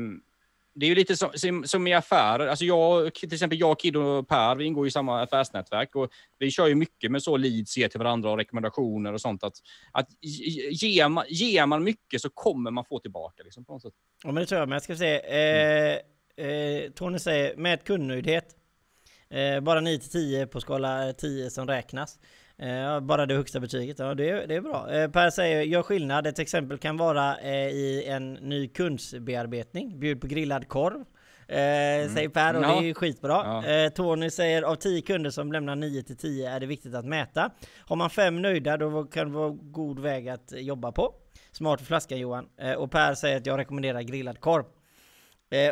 det är ju lite som, som, som i affärer. Alltså jag, till exempel jag, Kid och Per, vi ingår i samma affärsnätverk och vi kör ju mycket med så leads, ge till varandra och rekommendationer och sånt. Att, att ger, man, ger man mycket så kommer man få tillbaka. Liksom, på något sätt. Ja men det tror jag, men jag ska se. Eh, eh, Tony säger, med kundnöjdhet. Eh, bara 9 till 10 på skala 10 som räknas. Eh, bara det högsta betyget, ja det, är- det är bra. Eh, per säger, gör skillnad. Ett exempel kan vara eh, i en ny kundsbearbetning. Bjud på grillad korv. Eh, Säger Per och det är skitbra. Ja. Tony säger av 10 kunder som lämnar 9 till 10 är det viktigt att mäta. Har man fem nöjda då kan det vara god väg att jobba på. Smart för flaskan Johan. Och Per säger att jag rekommenderar grillad korv.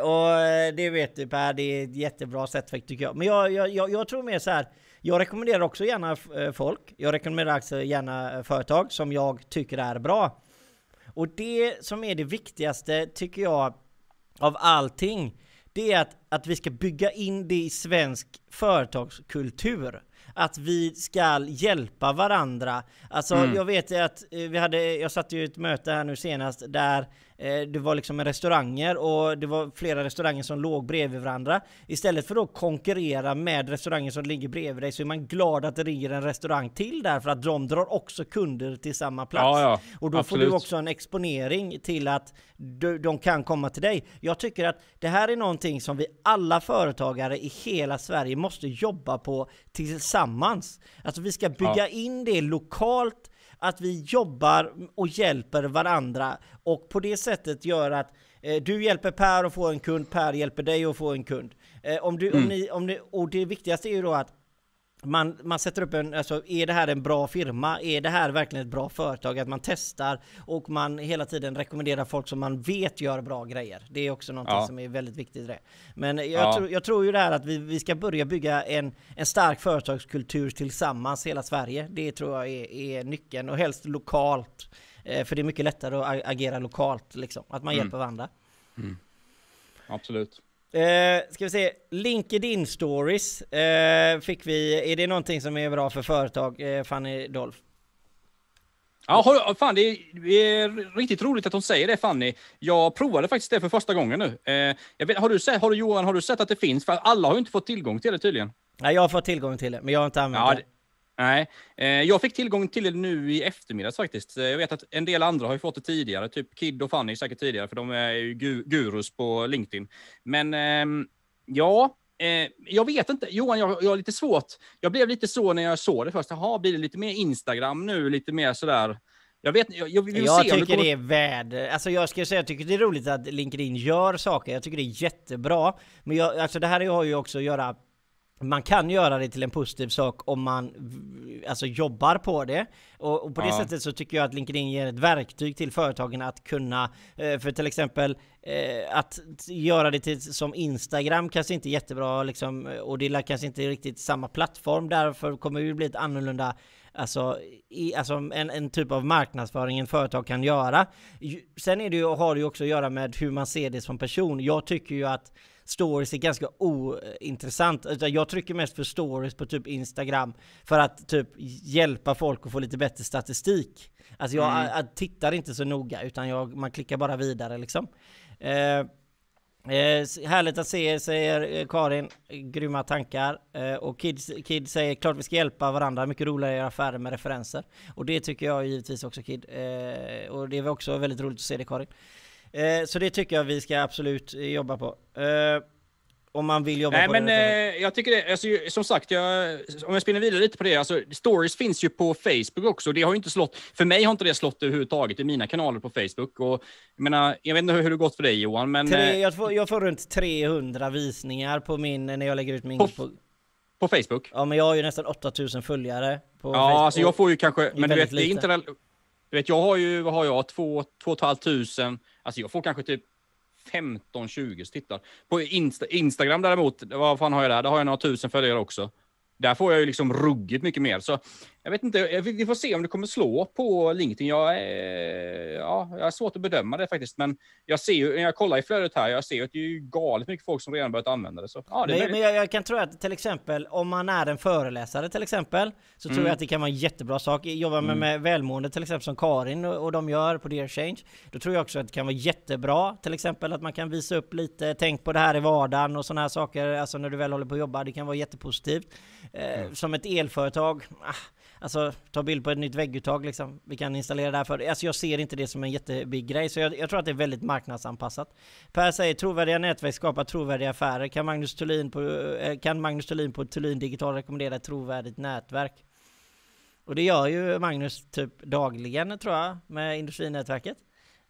Och det vet du Per, det är ett jättebra sätt tycker jag. Men jag, jag, jag, jag tror mer så här. Jag rekommenderar också gärna eh, folk. Jag rekommenderar också gärna eh, företag som jag tycker är bra. Och det som är det viktigaste tycker jag av allting, det är att, att vi ska bygga in det i svensk företagskultur. Att vi ska hjälpa varandra. Alltså Mm. jag vet att eh, vi hade, jag satt ju ett möte här nu senast där det var liksom restauranger och det var flera restauranger som låg bredvid varandra. Istället för att konkurrera med restauranger som ligger bredvid dig så är man glad att det ligger en restaurang till där för att de drar också kunder till samma plats. Ja, ja, och då får absolut. du också en exponering till att du, de kan komma till dig. Jag tycker att det här är någonting som vi alla företagare i hela Sverige måste jobba på tillsammans. Alltså vi ska bygga Ja. in det lokalt, att vi jobbar och hjälper varandra och på det sättet gör att eh, du hjälper Per att få en kund, Per hjälper dig att få en kund. Eh, om du, om ni, om ni, och det viktigaste är ju då att man, man sätter upp en, alltså är det här en bra firma? Är det här verkligen ett bra företag? Att man testar och man hela tiden rekommenderar folk som man vet gör bra grejer. Det är också någonting Ja. som är väldigt viktigt i det. Men jag, Ja. tror, jag tror ju det här att vi, vi ska börja bygga en, en stark företagskultur tillsammans, hela Sverige. Det tror jag är, är nyckeln och helst lokalt. Eh, för det är mycket lättare att agera lokalt liksom. Att man Mm. hjälper varandra. Absolut. Eh, ska vi se, LinkedIn stories eh, fick vi. Är det någonting som är bra för företag, eh, Fanny Dolph? Ja, fan, det är, det är riktigt roligt att hon säger det Fanny. Jag provade faktiskt det för första gången nu. Eh, vet, har, du sett, har du Johan, har du sett att det finns? För alla har ju inte fått tillgång till det tydligen. Nej, jag har fått tillgång till det, men jag har inte använt Ja, det. Nej, eh, jag fick tillgång till det nu i eftermiddags faktiskt. Eh, Jag vet att en del andra har ju fått det tidigare, typ Kid och Fanny säkert tidigare, för de är ju gu- gurus på LinkedIn. Men ehm, ja, eh, jag vet inte. Johan, jag, jag har lite svårt. Jag blev lite så när jag såg det först. Jaha, blir det lite mer Instagram nu, lite mer sådär? Jag vet jag, jag vill Jag se tycker kommer... det är värd... Alltså jag ska säga, jag tycker det är roligt att LinkedIn gör saker. Jag tycker det är jättebra. Men jag, alltså det här har ju också att göra... Man kan göra det till en positiv sak om man alltså jobbar på det. Och, och på det Ja. sättet så tycker jag att LinkedIn ger ett verktyg till företagen att kunna, eh, för till exempel eh, att göra det till, som Instagram kanske inte är jättebra liksom, och det är kanske inte riktigt samma plattform, därför kommer det bli ett annorlunda Alltså, i, alltså en, en typ av marknadsföring en företag kan göra. Sen är det ju, har det ju också att göra med hur man ser det som person. Jag tycker ju att stories är ganska ointressant. Utan Jag trycker mest för stories på typ Instagram för att typ hjälpa folk att få lite bättre statistik. Alltså jag, Mm. jag tittar inte så noga utan jag, man klickar bara vidare liksom. Eh, Eh, härligt att se er, säger eh, Karin. Grymma tankar. Eh, och Kid, Kid säger klart vi ska hjälpa varandra. Mycket roligare att göra affärer med referenser. Och det tycker jag givetvis också Kid. Eh, och det är också väldigt roligt att se det Karin. Eh, så det tycker jag vi ska absolut eh, jobba på. Eh, om man vill jobba Nej, på men, det. Eh, jag tycker det, alltså, som sagt, jag, om jag spinner vidare lite på det. Alltså, stories finns ju på Facebook också. Det har ju inte slått, för mig har inte det slått överhuvudtaget i mina kanaler på Facebook. Och, jag, menar, jag vet inte hur det gått för dig Johan, men... Tre, jag, får, jag får runt 300 visningar på min, när jag lägger ut min... På, på, på Facebook? Ja, men jag har ju nästan 8000 följare. På ja, Facebook. alltså jag får ju kanske... Men du vet, det är inte... Du vet, jag har ju, vad har jag, 2 500 Alltså jag får kanske typ 15-20 tittar. På Insta, Instagram däremot, vad fan har jag där? Där har jag några tusen följare också. Där får jag ju liksom ruggigt mycket mer. Så jag vet inte, vi får se om det kommer slå på LinkedIn. Jag, är, ja, jag har svårt att bedöma det faktiskt, men jag ser ju, när jag kollar i flödet här, jag ser ju att det är ju galet mycket folk som redan börjat använda det. Så, ja, det Men, men jag, jag kan tro att till exempel om man är en föreläsare till exempel så tror Mm. jag att det kan vara en jättebra sak. Jobbar man med välmående till exempel som Karin och, och de gör på Dear Change. Då tror jag också att det kan vara jättebra till exempel att man kan visa upp lite, tänk på det här i vardagen och sådana här saker. Alltså när du väl håller på att jobba, det kan vara jättepositivt. Eh, Som ett elföretag, ah, Alltså ta bild på ett nytt vägguttag liksom. Vi kan installera det här för dig. Alltså jag ser inte det som en jättebig grej. Så jag, jag tror att det är väldigt marknadsanpassat. Per säger trovärdiga nätverk skapar trovärdiga affärer. Kan Magnus Thulin på, eh, kan Magnus Thulin på Thulin Digital rekommendera ett trovärdigt nätverk? Och det gör ju Magnus typ dagligen tror jag med industrinätverket.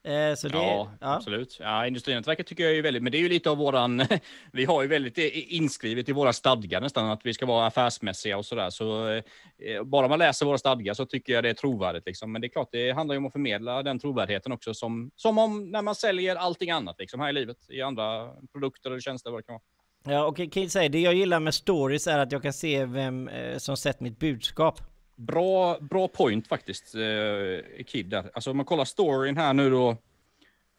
Eh, så det, Ja, ja. absolut. Ja, Industrinätverket tycker jag är väldigt, men det är ju lite av våran, *laughs* vi har ju väldigt eh, inskrivet i våra stadgar nästan att vi ska vara affärsmässiga och sådär. Så eh, bara man läser våra stadgar så tycker jag det är trovärdigt liksom. Men det är klart, det handlar ju om att förmedla den trovärdigheten också som, som om när man säljer allting annat liksom här i livet, i andra produkter eller tjänster vad det kan vara. Ja, och Kill säger det jag gillar med stories är att jag kan se vem som sett mitt budskap. Bra, bra point faktiskt, eh, Kid där. Alltså om man kollar storyn här nu då,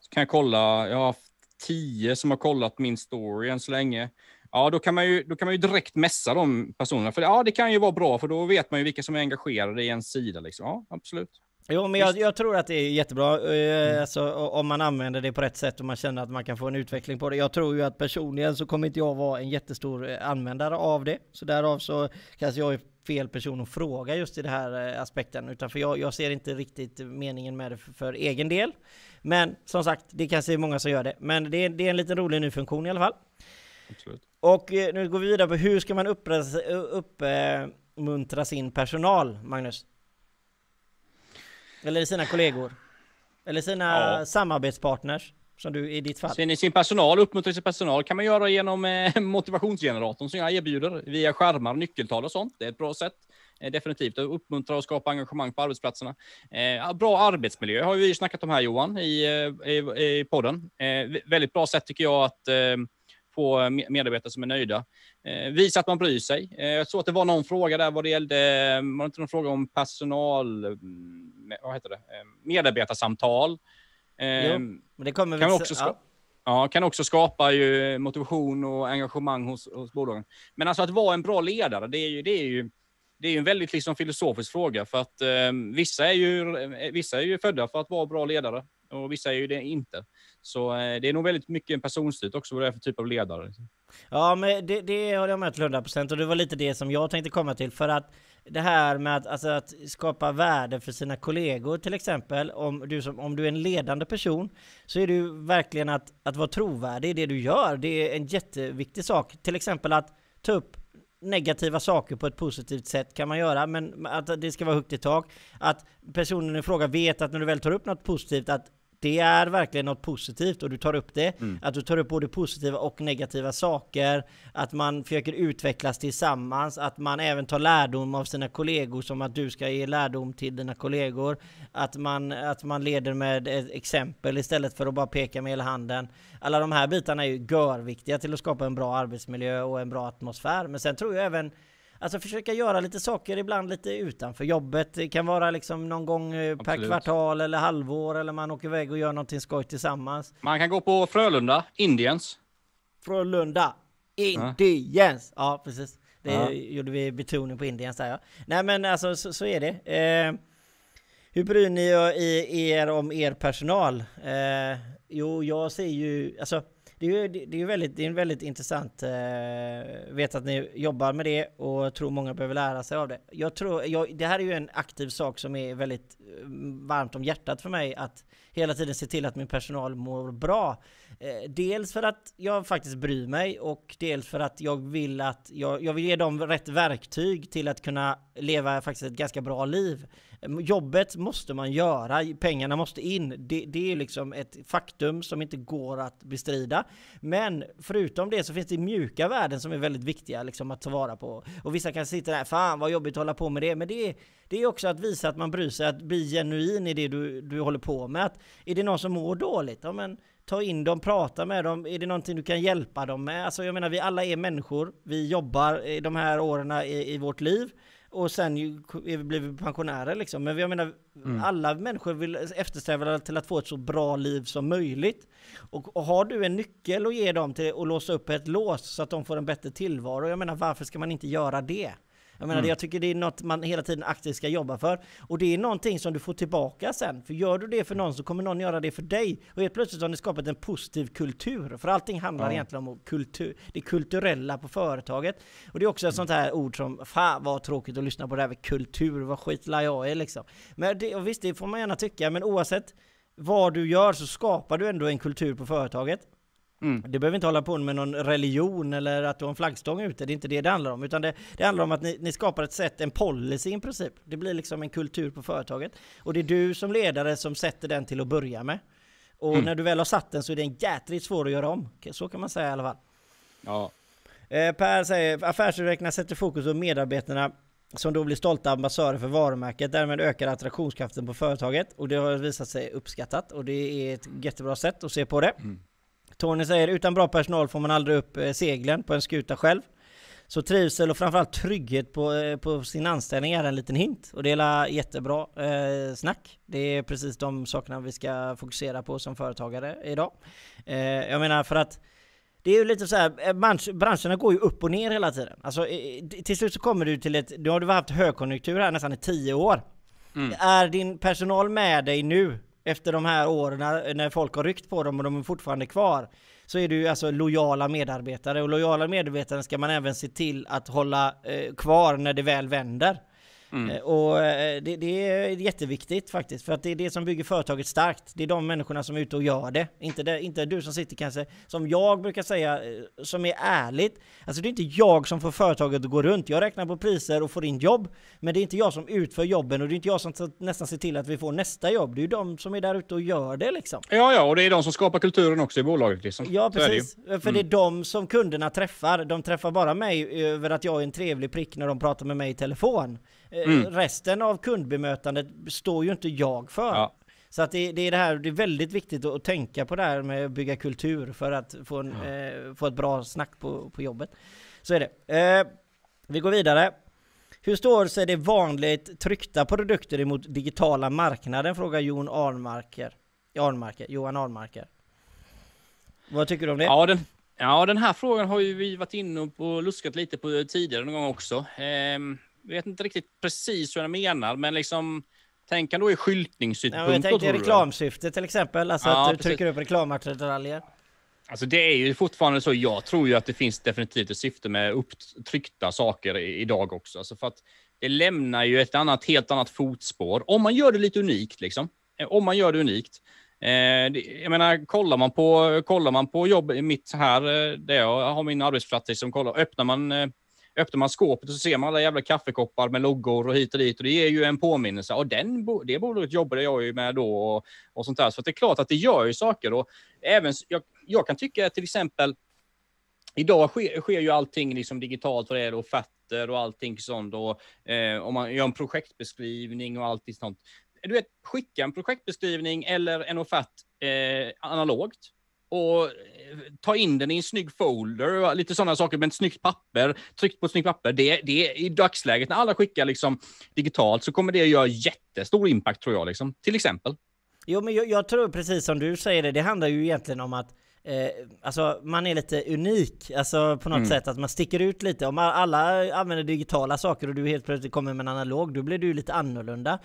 så kan jag kolla, jag har haft tio som har kollat min story än så länge. Ja, då kan man ju, då kan man ju direkt messa de personerna. För ja, det kan ju vara bra, för då vet man ju vilka som är engagerade i en sida. Liksom. Ja, absolut. Jo, men jag, jag tror att det är jättebra eh, alltså, o- om man använder det på rätt sätt och man känner att man kan få en utveckling på det. Jag tror ju att personligen så kommer inte jag vara en jättestor eh, användare av det. Så därav så kanske jag fel person att fråga just i den här eh, aspekten. Utan för jag, jag ser inte riktigt meningen med det för, för egen del. Men som sagt, det kanske är många som gör det. Men det är, det är en liten rolig ny funktion i alla fall. absolut. Och eh, nu går vi vidare på hur ska man uppmuntra eh, muntra sin personal, Magnus? Eller sina kollegor? Eller sina Ja. samarbetspartners? Som du i ditt fall. Sen sin personal, uppmuntra sin personal kan man göra genom eh, *laughs* motivationsgeneratorn som jag erbjuder via skärmar, nyckeltal och sånt. Det är ett bra sätt. Eh, definitivt att uppmuntra och skapa engagemang på arbetsplatserna. Eh, bra arbetsmiljö har ju vi snackat om här Johan i, eh, i, i podden. Vä- väldigt bra sätt tycker jag att få me- medarbetare som är nöjda. Visa att man bryr sig. Jag tror att det var någon fråga där vad det gällde, var det inte någon fråga om personal, mm, vad heter det, medarbetarsamtal. Jo. Men det kommer kan väl... också ja. ja, kan också skapa ju motivation och engagemang hos, hos bolagen. Men alltså att vara en bra ledare, det är ju, det är ju, det är ju en väldigt liksom filosofisk fråga. För att eh, vissa, är ju, eh, vissa är ju födda för att vara bra ledare och vissa är ju det inte. Så eh, det är nog väldigt mycket en personstyrt också vad det är för typ av ledare. Ja, men det, det håller jag med till 100% och det var lite det som jag tänkte komma till för att det här med att, alltså att skapa värde för sina kollegor till exempel. Om du, som, om du är en ledande person så är det ju verkligen att, att vara trovärdig i det du gör. Det är en jätteviktig sak. Till exempel att ta upp negativa saker på ett positivt sätt kan man göra, men att det ska vara högt i tak. Att personen i fråga vet att när du väl tar upp något positivt att det är verkligen något positivt och du tar upp det. Mm. Att du tar upp både positiva och negativa saker. Att man försöker utvecklas tillsammans. Att man även tar lärdom av sina kollegor som att du ska ge lärdom till dina kollegor. Att man, att man leder med exempel istället för att bara peka med hela handen. Alla de här bitarna är ju görviktiga till att skapa en bra arbetsmiljö och en bra atmosfär. Men sen tror jag även Alltså försöka göra lite saker ibland lite utanför jobbet. Det kan vara liksom någon gång eh, per Absolut. kvartal eller halvår eller man åker iväg och gör någonting skoj tillsammans. Man kan gå på Frölunda, Indiens. Frölunda, Indiens! Ja, ja precis. Det ja. gjorde vi betoning på Indiens där ja. Nej men alltså så, så är det. Eh, hur bryr ni er om er personal? Eh, jo, jag ser ju, alltså det är ju det är väldigt, det är en väldigt intressant, eh, vet att ni jobbar med det och jag tror många behöver lära sig av det. Jag tror, jag, det här är ju en aktiv sak som är väldigt eh, varmt om hjärtat för mig att hela tiden se till att min personal mår bra. Eh, dels för att jag faktiskt bryr mig och dels för att jag vill att jag, jag vill ge dem rätt verktyg till att kunna leva faktiskt ett ganska bra liv. Jobbet måste man göra, pengarna måste in. Det, det är liksom ett faktum som inte går att bestrida. Men förutom det så finns det mjuka värden som är väldigt viktiga liksom, att ta vara på. Och vissa kan sitta där, fan vad jobbigt att hålla på med det. Men det är, det är också att visa att man bryr sig, att bli genuin i det du, du håller på med. Att är det någon som mår dåligt, ja men ta in dem, prata med dem. Är det någonting du kan hjälpa dem med? Alltså jag menar, vi alla är människor. Vi jobbar i de här åren i, i vårt liv och sen ju, blir vi pensionärer liksom. Men jag menar, mm. alla människor vill eftersträva till att få ett så bra liv som möjligt. Och, och, har du en nyckel att ge dem till att låsa upp ett lås så att de får en bättre tillvaro, jag menar varför ska man inte göra det? Jag menar, mm. jag tycker det är något man hela tiden aktivt ska jobba för. Och det är någonting som du får tillbaka sen. För gör du det för någon så kommer någon göra det för dig. Och helt plötsligt har ni skapat en positiv kultur. För allting handlar ja. egentligen om kultur, det kulturella på företaget. Och det är också ett sånt här ord som, fan vad tråkigt att lyssna på det här med kultur, vad skit jag är liksom. Men det, och visst, det får man gärna tycka, men oavsett vad du gör så skapar du ändå en kultur på företaget. Mm. Det behöver inte hålla på med någon religion eller att du har en flaggstång ute, det är inte det det handlar om. Utan det, det handlar om att ni, ni, skapar ett sätt, en policy i princip. Det blir liksom en kultur på företaget. Och det är du som ledare som sätter den till att börja med. Och mm. när du väl har satt den så är den jädrigt svår att göra om. Så kan man säga i alla fall. Ja. Eh, per säger, affärsutveckllarna sätter fokus på medarbetarna som då blir stolta ambassadörer för varumärket. Därmed ökar attraktionskraften på företaget och det har visat sig uppskattat och det är ett jättebra sätt att se på det. Mm. Tony säger utan bra personal får man aldrig upp eh, seglen på en skuta själv. Så trivsel och framförallt trygghet på, eh, på sin anställning är en liten hint. Och det är jättebra eh, snack. Det är precis de sakerna vi ska fokusera på som företagare idag. Eh, jag menar för att det är ju lite så här, eh, bransch, branscherna går ju upp och ner hela tiden. Alltså till slut så kommer du till ett, nu har du haft högkonjunktur här nästan i tio år. Mm. Är din personal med dig nu efter de här åren när folk har ryckt på dem och de är fortfarande kvar så är det ju alltså lojala medarbetare och lojala medarbetare ska man även se till att hålla eh, kvar när det väl vänder. Mm. Eh, och eh, det, det, är jätteviktigt faktiskt, för att det är det som bygger företaget starkt. Det är de människorna som är ute och gör det. Inte, det, inte du som sitter kanske, som jag brukar säga, eh, som är ärligt. Alltså det är inte jag som får företaget att gå runt. Jag räknar på priser och får in jobb. Men det är inte jag som utför jobben och det är inte jag som nästan ser till att vi får nästa jobb. Det är ju de som är där ute och gör det liksom. Ja, ja, och det är de som skapar kulturen också i bolaget liksom. Ja, precis. Det för mm. det är de som kunderna träffar. De träffar bara mig över att jag är en trevlig prick när de pratar med mig i telefon. Eh, mm. Resten av kundbemötandet står ju inte jag för. Ja. Så att det, det, är det här, det är väldigt viktigt att, tänka på det här med att bygga kultur för att få, en, ja. eh, få ett bra snack på, på jobbet. Så är det. Eh, vi går vidare. Hur står sig det vanligt tryckta produkter emot digitala marknaden? Frågar Jon Arnmarker. Arnmarker Johan Arnmarker. Vad tycker du om det? Ja, den, ja, den här frågan har ju vi varit inne och luskat lite på tidigare någon gång också. Ehm, vet inte riktigt precis hur jag menar, men liksom Tänk då i skyltningssynpunkt. Ja, jag tänkte reklamsyfte till exempel, alltså ja, att du precis. trycker upp reklamattiraljer. Alltså det är ju fortfarande så. Jag tror ju att det finns definitivt ett syfte med upptryckta saker idag också. Alltså för att det lämnar ju ett annat, helt annat fotspår. Om man gör det lite unikt, liksom. Eh, om man gör det unikt. Eh, jag menar, kollar man på, kollar man på jobb mitt här, eh, där jag har min arbetsplats, liksom, kollar, öppnar man öppnar man skåpet och så ser man alla jävla kaffekoppar med loggor och hit och dit och det ger ju en påminnelse. Och den, det bolaget jobbade jag ju med då och, och sånt där. Så det är klart att det gör ju saker och även jag, jag kan tycka till exempel Idag sker, sker ju allting liksom digitalt vad det är offerter och allting sånt och eh, om man gör en projektbeskrivning och allt sånt. Du vet, skicka en projektbeskrivning eller en offert eh, analogt och eh, ta in den i en snygg folder, och lite sådana saker med ett snyggt papper, tryckt på ett snyggt papper. Det, det i dagsläget när alla skickar liksom digitalt så kommer det att göra jättestor impact tror jag, liksom, till exempel. Jo, men jag, jag tror precis som du säger det, det handlar ju egentligen om att Eh, alltså man är lite unik, alltså på något mm. sätt att man sticker ut lite. Om alla använder digitala saker och du helt plötsligt kommer med en analog, då blir du lite annorlunda.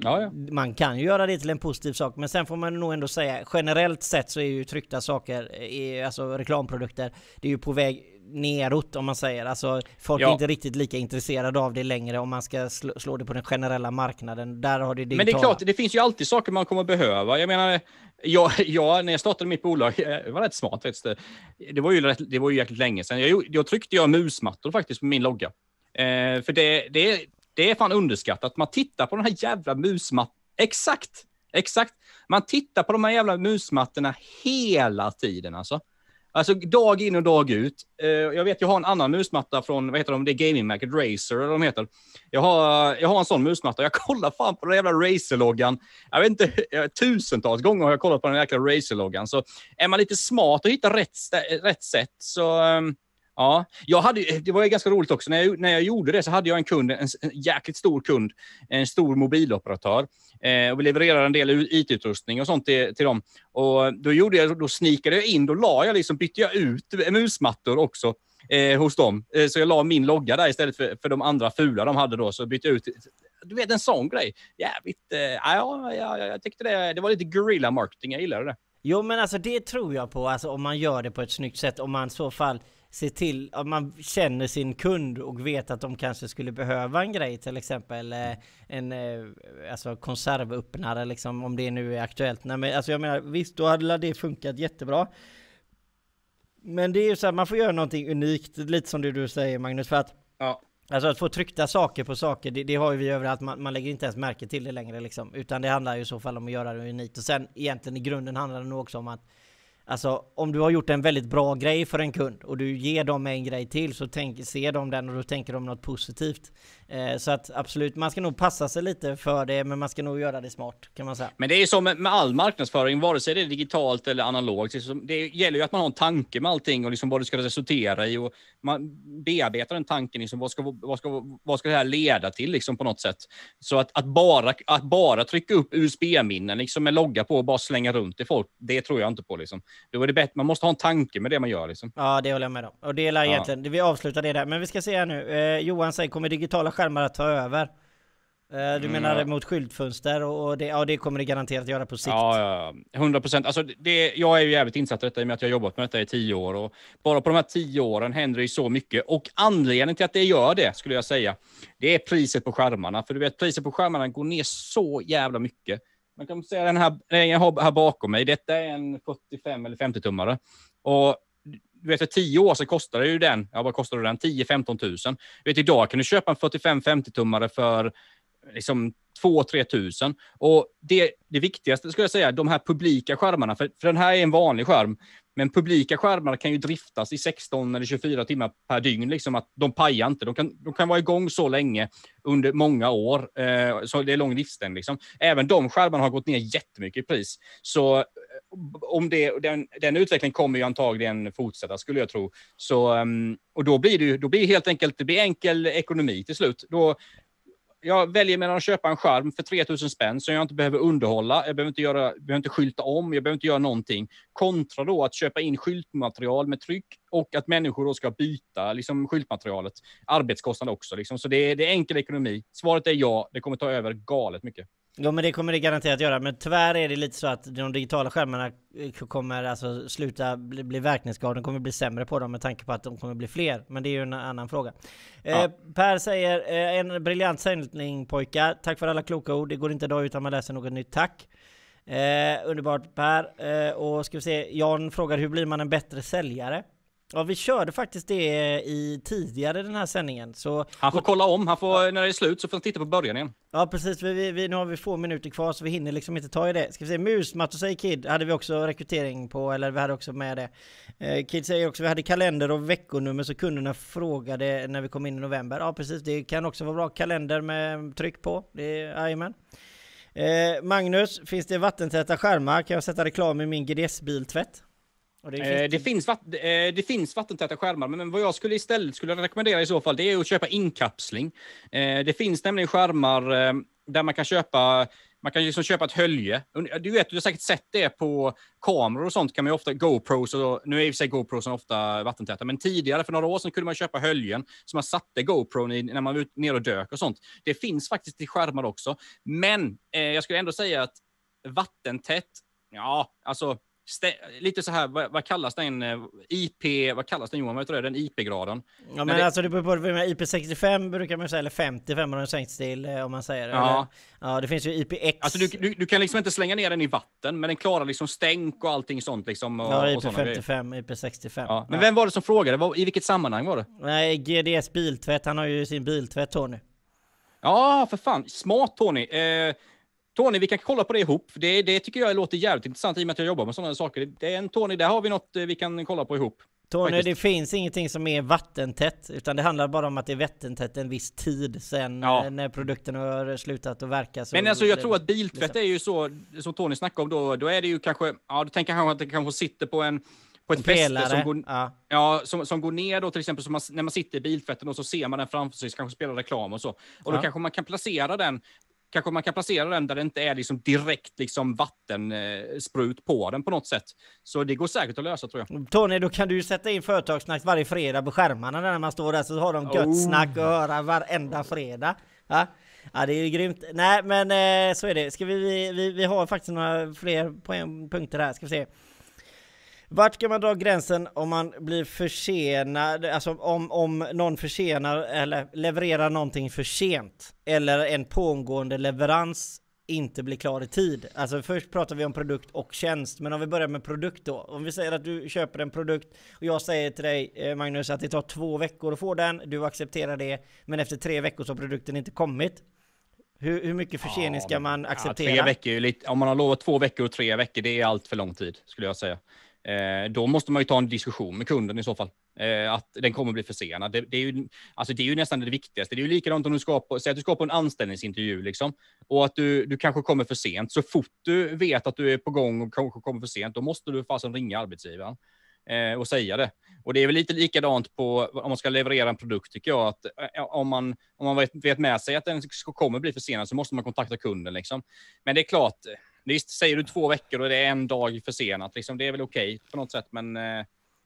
Ja, ja. Man kan ju göra det till en positiv sak, men sen får man nog ändå säga generellt sett så är ju tryckta saker, alltså reklamprodukter, det är ju på väg neråt om man säger. Alltså folk ja. är inte riktigt lika intresserade av det längre om man ska slå, slå det på den generella marknaden. Där har det digitala. Men det är klart, det finns ju alltid saker man kommer behöva. Jag menar, jag, *laughs* jag, när jag startade mitt bolag, *laughs* det var rätt smart faktiskt. Det var ju, rätt, det var ju jäkligt länge sedan. Jag, jag tryckte jag musmattor faktiskt på min logga. Eh, för det, det, det är fan underskattat. Man tittar på den här jävla musmattan. Exakt! Exakt. Man tittar på de här jävla musmattorna hela tiden alltså. Alltså dag in och dag ut. Eh, jag vet, jag har en annan musmatta från, vad heter de, det är gamingmärket Razer, eller vad de heter. Jag har, jag har en sån musmatta. Jag kollar fan på den jävla Razer-loggan. Jag vet inte, tusentals gånger har jag kollat på den jäkla Razer-loggan. Så är man lite smart och hittar rätt, rätt sätt så um, Ja, jag hade, det var ganska roligt också. När jag, när jag gjorde det så hade jag en kund, en, en jäkligt stor kund, en stor mobiloperatör. Eh, och vi levererade en del IT-utrustning och sånt till, till dem. Och då, gjorde jag, då snikade jag in, då la jag liksom, bytte jag ut musmattor också eh, hos dem. Eh, så jag la min logga där istället för, för de andra fula de hade då. Så bytte jag ut, du vet en sån grej. Jävligt, eh, ja, ja, jag tyckte det, det var lite guerrilla marketing, jag gillade det. Jo men alltså det tror jag på, alltså om man gör det på ett snyggt sätt, om man i så fall se till att man känner sin kund och vet att de kanske skulle behöva en grej, till exempel eh, en eh, alltså konservöppnare liksom, om det nu är aktuellt. Nej, men, alltså jag menar, visst, då hade det funkat jättebra. Men det är ju så här, man får göra någonting unikt, lite som det du säger Magnus, för att ja. Alltså att få tryckta saker på saker, det, det har ju vi överallt, man, man lägger inte ens märke till det längre liksom. Utan det handlar ju i så fall om att göra det unikt. Och sen egentligen i grunden handlar det nog också om att Alltså om du har gjort en väldigt bra grej för en kund och du ger dem en grej till så tänk, ser de den och då tänker de något positivt. Eh, så att absolut, man ska nog passa sig lite för det, men man ska nog göra det smart kan man säga. Men det är ju så med, med all marknadsföring, vare sig det är digitalt eller analogt. Det gäller ju att man har en tanke med allting och liksom vad det ska resultera i och man bearbetar den tanken. Liksom, vad, ska, vad, ska, vad ska det här leda till liksom, på något sätt? Så att, att, bara, att bara trycka upp USB-minnen liksom, med logga på och bara slänga runt till folk, det tror jag inte på. Liksom. Då är det bättre, man måste ha en tanke med det man gör. Liksom. Ja, det håller jag med om. Och det är egentligen, ja. vi avslutar det där. Men vi ska se här nu. Eh, Johan säger, kommer digitala skärmar att ta över? Eh, du menar mm, mot skyltfönster och det, ja, det kommer det garanterat göra på sikt? Ja, ja 100 procent. Alltså, jag är ju jävligt insatt i detta i och med att jag har jobbat med detta i tio år. Och bara på de här tio åren händer det ju så mycket. Och anledningen till att det gör det, skulle jag säga, det är priset på skärmarna. För du vet, priset på skärmarna går ner så jävla mycket. Man kan säga den här, den jag har här bakom mig, detta är en 45 eller 50-tummare. Och du vet, för tio år sedan kostade ju den, ja vad kostade den? 10-15 tusen. Du vet, idag kan du köpa en 45-50-tummare för liksom 2-3 tusen. Och det, det viktigaste skulle jag säga, de här publika skärmarna, för, för den här är en vanlig skärm, men publika skärmar kan ju driftas i 16 eller 24 timmar per dygn. Liksom att de pajar inte. De kan, de kan vara igång så länge under många år. Eh, så det är lång livslängd. Liksom. Även de skärmarna har gått ner jättemycket i pris. Så eh, om det, den, den utvecklingen kommer ju antagligen fortsätta, skulle jag tro. Så, ehm, och då blir det då blir det helt enkelt det blir enkel ekonomi till slut. Då, jag väljer mellan att köpa en skärm för 3000 spänn som jag inte behöver underhålla. Jag behöver inte, göra, behöver inte skylta om, jag behöver inte göra någonting. Kontra då att köpa in skyltmaterial med tryck och att människor då ska byta liksom, skyltmaterialet. Arbetskostnad också. Liksom. Så det är, det är enkel ekonomi. Svaret är ja, det kommer ta över galet mycket. Ja men det kommer det garanterat göra, men tyvärr är det lite så att de digitala skärmarna eh, kommer alltså sluta bli, bli verkningsgrad, de kommer bli sämre på dem med tanke på att de kommer bli fler. Men det är ju en annan fråga. Ja. Eh, per säger, eh, en briljant sändning pojkar. Tack för alla kloka ord. Det går inte idag utan man läser något nytt. Tack! Eh, underbart Per. Eh, och ska vi se, Jan frågar hur blir man en bättre säljare? Ja, vi körde faktiskt det i tidigare den här sändningen. Så Han får kolla om, han får, när det är slut så får han titta på början igen. Ja precis, vi, vi, nu har vi få minuter kvar så vi hinner liksom inte ta i det. Ska vi se, Musmatt och säger Kid hade vi också rekrytering på, eller vi hade också med det. Eh, Kid säger också vi hade kalender och veckonummer så kunderna frågade när vi kom in i november. Ja precis, det kan också vara bra. Kalender med tryck på. Det är, jajamän. Eh, Magnus, finns det vattentäta skärmar? Kan jag sätta reklam i min GDS-biltvätt? Det Eh, det, finns vatt, eh, det finns vattentäta skärmar, men vad jag skulle istället skulle rekommendera i så fall, det är att köpa inkapsling. Eh, det finns nämligen skärmar eh, där man kan köpa man kan liksom köpa ett hölje. Du vet, du har säkert sett det på kameror och sånt. kan man ju ofta, GoPros, och, nu är i och för sig GoPros ofta vattentäta, men tidigare för några år sedan kunde man köpa höljen som man satte GoPron i när man var ner och dök och sånt. Det finns faktiskt i skärmar också. Men eh, jag skulle ändå säga att vattentätt, ja, alltså lite så här, vad, vad kallas den? eh, IP, vad kallas den Johan? Vad heter det? Den IP-graden? Ja men, det- alltså det beror på, med IP65 brukar man säga, eller 55 har den sänkts till eh, om man säger det. Ja. Eller, ja det finns ju IPX. Alltså du, du, du kan liksom inte slänga ner den i vatten, men den klarar liksom stänk och allting sånt liksom. Och, Ja och såna grejer. IP55, IP65. Ja. Men vem var det som frågade? I vilket sammanhang var det? Nej, GDS biltvätt, han har ju sin biltvätt Tony. Ja, för fan. Smart Tony. Eh, Tony, vi kan kolla på det ihop. Det, det tycker jag låter jävligt intressant i och med att jag jobbar med sådana saker. Det är en Tony, där har vi något eh, vi kan kolla på ihop. Tony, Faktiskt. det finns ingenting som är vattentätt, utan det handlar bara om att det är vattentätt en viss tid sen Ja. eh, när produkten har slutat att verka. Men alltså jag det- tror att biltvätt är ju så, som Tony snackade om då, då är det ju kanske, ja du tänker kanske att det kanske sitter på en på ett fäste som går, ja. ja, som, som går ner då till exempel, man, när man sitter i biltvätten och så ser man den framför sig, så kanske spelar reklam och så. Och då Ja. kanske man kan placera den Kanske man kan placera den där det inte är liksom direkt liksom vattensprut eh, på den på något sätt. Så det går säkert att lösa tror jag. Tony, då kan du sätta in företagssnack varje fredag på skärmarna när man står där så har de gött Oh. snack och höra varenda fredag. Ja? ja, det är ju grymt. Nej, men eh, så är det. Ska vi, vi, vi, vi har faktiskt några fler poäng, punkter här. Ska vi se. Vart ska man dra gränsen om man blir försenad, alltså om, om någon försenar eller levererar någonting för sent eller en pågående leverans inte blir klar i tid. Alltså först pratar vi om produkt och tjänst, men om vi börjar med produkt då. Om vi säger att du köper en produkt och jag säger till dig eh, Magnus att det tar två veckor att få den, du accepterar det, men efter tre veckor så har produkten inte kommit. Hur, hur mycket försening ska man acceptera? Ja, tre veckor lite, om man har lovat två veckor och tre veckor, det är allt för lång tid skulle jag säga. Eh, då måste man ju ta en diskussion med kunden i så fall. Eh, att den kommer bli försenad. Det, det, är ju, alltså det är ju nästan det viktigaste. Det är ju likadant om du ska på, säg att du ska på en anställningsintervju liksom, och att du, du kanske kommer för sent. Så fort du vet att du är på gång och kanske kommer för sent, då måste du fasen ringa arbetsgivaren eh, och säga det. Och det är väl lite likadant på om man ska leverera en produkt tycker jag. Att eh, om man, om man vet, vet med sig att den kommer bli försenad så måste man kontakta kunden. Liksom. Men det är klart, visst säger du två veckor och det är en dag försenat, liksom, det är väl okej på något sätt. Men eh,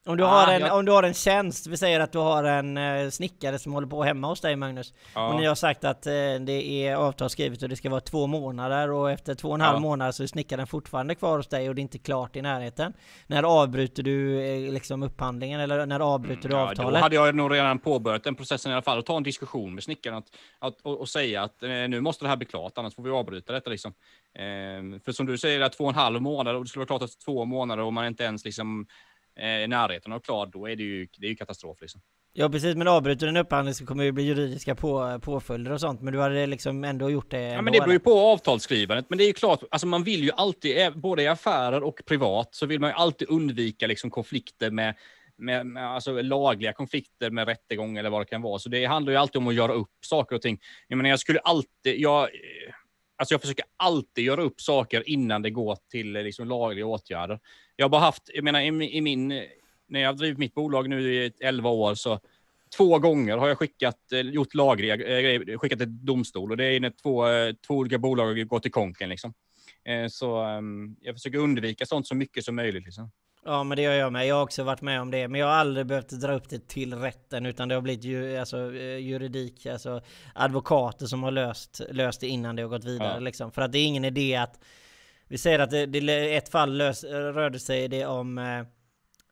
om du, Ah, har en, jag- om du har en tjänst, vi säger att du har en eh, snickare som håller på hemma hos dig Magnus. ja. Och ni har sagt att eh, det är avtalsskrivet och det ska vara två månader och efter två och en halv Ja. månad så är snickaren fortfarande kvar hos dig och det är inte klart i närheten. När avbryter du eh, liksom upphandlingen eller när avbryter du Ja, då avtalet? hade jag nog redan påbörjat den processen i alla fall och ta en diskussion med snickaren att, att, och, och säga att eh, nu måste det här bli klart, annars får vi avbryta detta. Liksom. Eh, för som du säger, att två och en halv månad och det skulle vara klart efter två månader och man inte ens liksom, i närheten av klart, då är det ju, det är ju katastrof. Liksom. Ja precis, men avbryter du en upphandling så kommer det bli juridiska på, påföljder och sånt. Men du hade liksom ändå gjort det Ja, men det beror ju på avtalsskrivandet. Men det är ju klart, alltså man vill ju alltid, eh, både i affärer och privat, så vill man ju alltid undvika liksom konflikter med, med, med alltså lagliga konflikter med rättegång eller vad det kan vara. Så det handlar ju alltid om att göra upp saker och ting. Jag menar, jag skulle alltid, jag, eh, alltså jag försöker alltid göra upp saker innan det går till eh, liksom lagliga åtgärder. Jag har bara haft, jag menar i, i min, när jag har drivit mitt bolag nu i 11 år så Två gånger har jag skickat, eh, gjort lagliga eh, grejer, skickat till domstol och det är när två, två olika bolag har gått i konken. Liksom. Så ehm, jag försöker undvika sånt så mycket som möjligt. Liksom. Ja men det gör jag med. Jag har också varit med om det. Men jag har aldrig behövt dra upp det till rätten utan det har blivit ju, alltså, eh, juridik, alltså advokater som har löst, löst det innan det har gått vidare Ja. liksom. För att det är ingen idé att vi säger att det, det ett fall lös, rörde sig det om eh,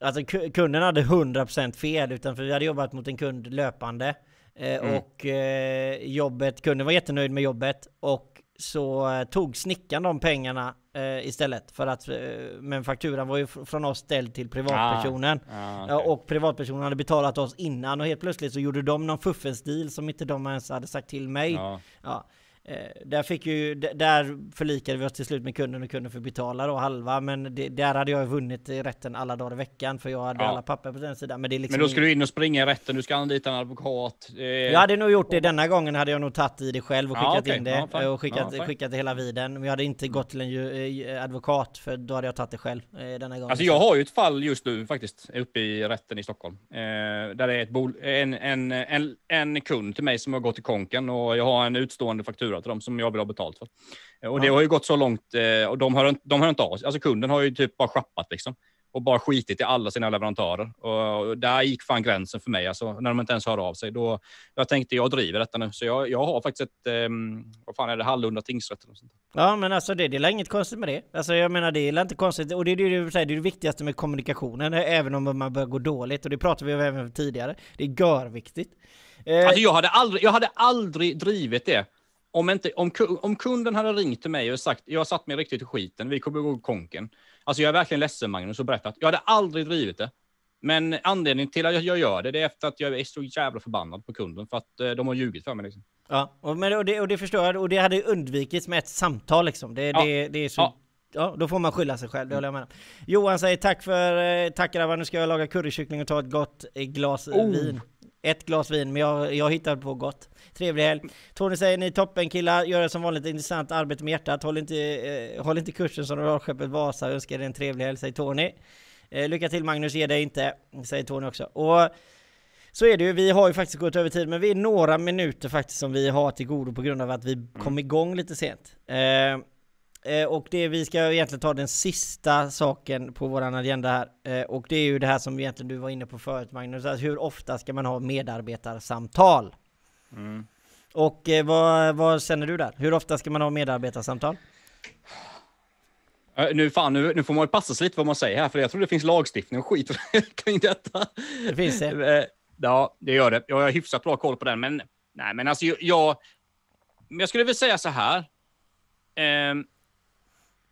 Alltså ku- kunden hade 100% fel utan för vi hade jobbat mot en kund löpande eh, Mm. och eh, jobbet, kunden var jättenöjd med jobbet och så eh, tog snickaren de pengarna eh, istället för att eh, men fakturan var ju fr- från oss ställd till privatpersonen. Ah, Ja, okej. och privatpersonen hade betalat oss innan och helt plötsligt så gjorde de någon fuffens deal som inte de ens hade sagt till mig. Ja. Ja. Eh, där fick ju, där förlikade vi oss till slut med kunden och kunden fick betala då halva men det, där hade jag vunnit i rätten alla dagar i veckan för jag hade Ja. alla papper på den sidan. Men det är liksom Men då ska du in och springa i rätten, du ska anlita en advokat. Eh, Jag hade nog gjort det denna gången hade jag nog tagit i det själv och Ja, skickat okej. in det Ja, och skickat, Ja, skickat det hela viden. Men jag hade inte gått till en eh, advokat för då hade jag tagit det själv eh, denna gången. Alltså jag har ju ett fall just nu faktiskt uppe i rätten i Stockholm. Eh, där det är ett bol en, en, en, en kund till mig som har gått i konken och jag har en utstående faktura till dem som jag vill ha betalt för. Eh, Och det har ju gått så långt eh, och de hör, inte- de hör inte av sig. Alltså kunden har ju typ bara schappat liksom. Och bara skitit i alla sina leverantörer. Och, där gick fan gränsen för mig, alltså, när de inte ens hör av sig. Då, jag tänkte, jag driver detta nu. Så jag, jag har faktiskt ett, ehm, vad fan är det, Hallunda tingsrätt. eller sånt. Ja men alltså det, det är inget konstigt med det. Alltså jag menar det är inte konstigt och det är det det är det viktigaste med kommunikationen även om man börjar gå dåligt och det pratade vi om även tidigare. Det är görviktigt. Eh, Alltså jag hade aldrig, jag hade aldrig drivit det. Om, inte, om, om kunden hade ringt till mig och sagt jag har satt mig riktigt i skiten, vi kommer gå konken. Alltså jag är verkligen ledsen Magnus och berättat. Jag hade aldrig drivit det. Men anledningen till att jag- gör det, det är efter att jag är så jävla förbannad på kunden för att eh, de har ljugit för mig. Liksom. Ja, och, men, och, det, och det förstår jag och det hade undvikits med ett samtal liksom. Det, Ja. det, det är så... Ja. Ja. då får man skylla sig själv, det håller jag med om. Johan säger tack för, eh, tack grabbar, nu ska jag laga currykyckling och ta ett gott eh, glas Oh. vin. Ett glas vin, men jag, jag hittar på gott. Trevlig helg. Tony säger ni toppen killar, gör det som vanligt intressant arbete med hjärtat. Håll inte, eh, håll inte kursen som rollskeppet Vasa, önskar er en trevlig helg, säger Tony. Eh, lycka till Magnus, ge dig inte, säger Tony också. Och så är det ju, vi har ju faktiskt gått över tid, men vi är några minuter faktiskt som vi har till godo på grund av att vi kom igång lite sent. Eh, och det vi ska egentligen ta den sista saken på våran agenda här, eh, och det är ju det här som egentligen du var inne på förut Magnus, alltså hur ofta ska man ha medarbetarsamtal? Och eh, vad, vad känner du där? Hur ofta ska man ha medarbetarsamtal? Eh, Nu, fan, nu, nu får man passa sig lite vad man säger här, för jag tror det finns lagstiftning och skit *laughs* kring detta. Det finns det. Eh, Ja, det gör det. Jag har hyfsat bra koll på den, men nej, men alltså jag, jag, skulle väl säga så här. Ehm,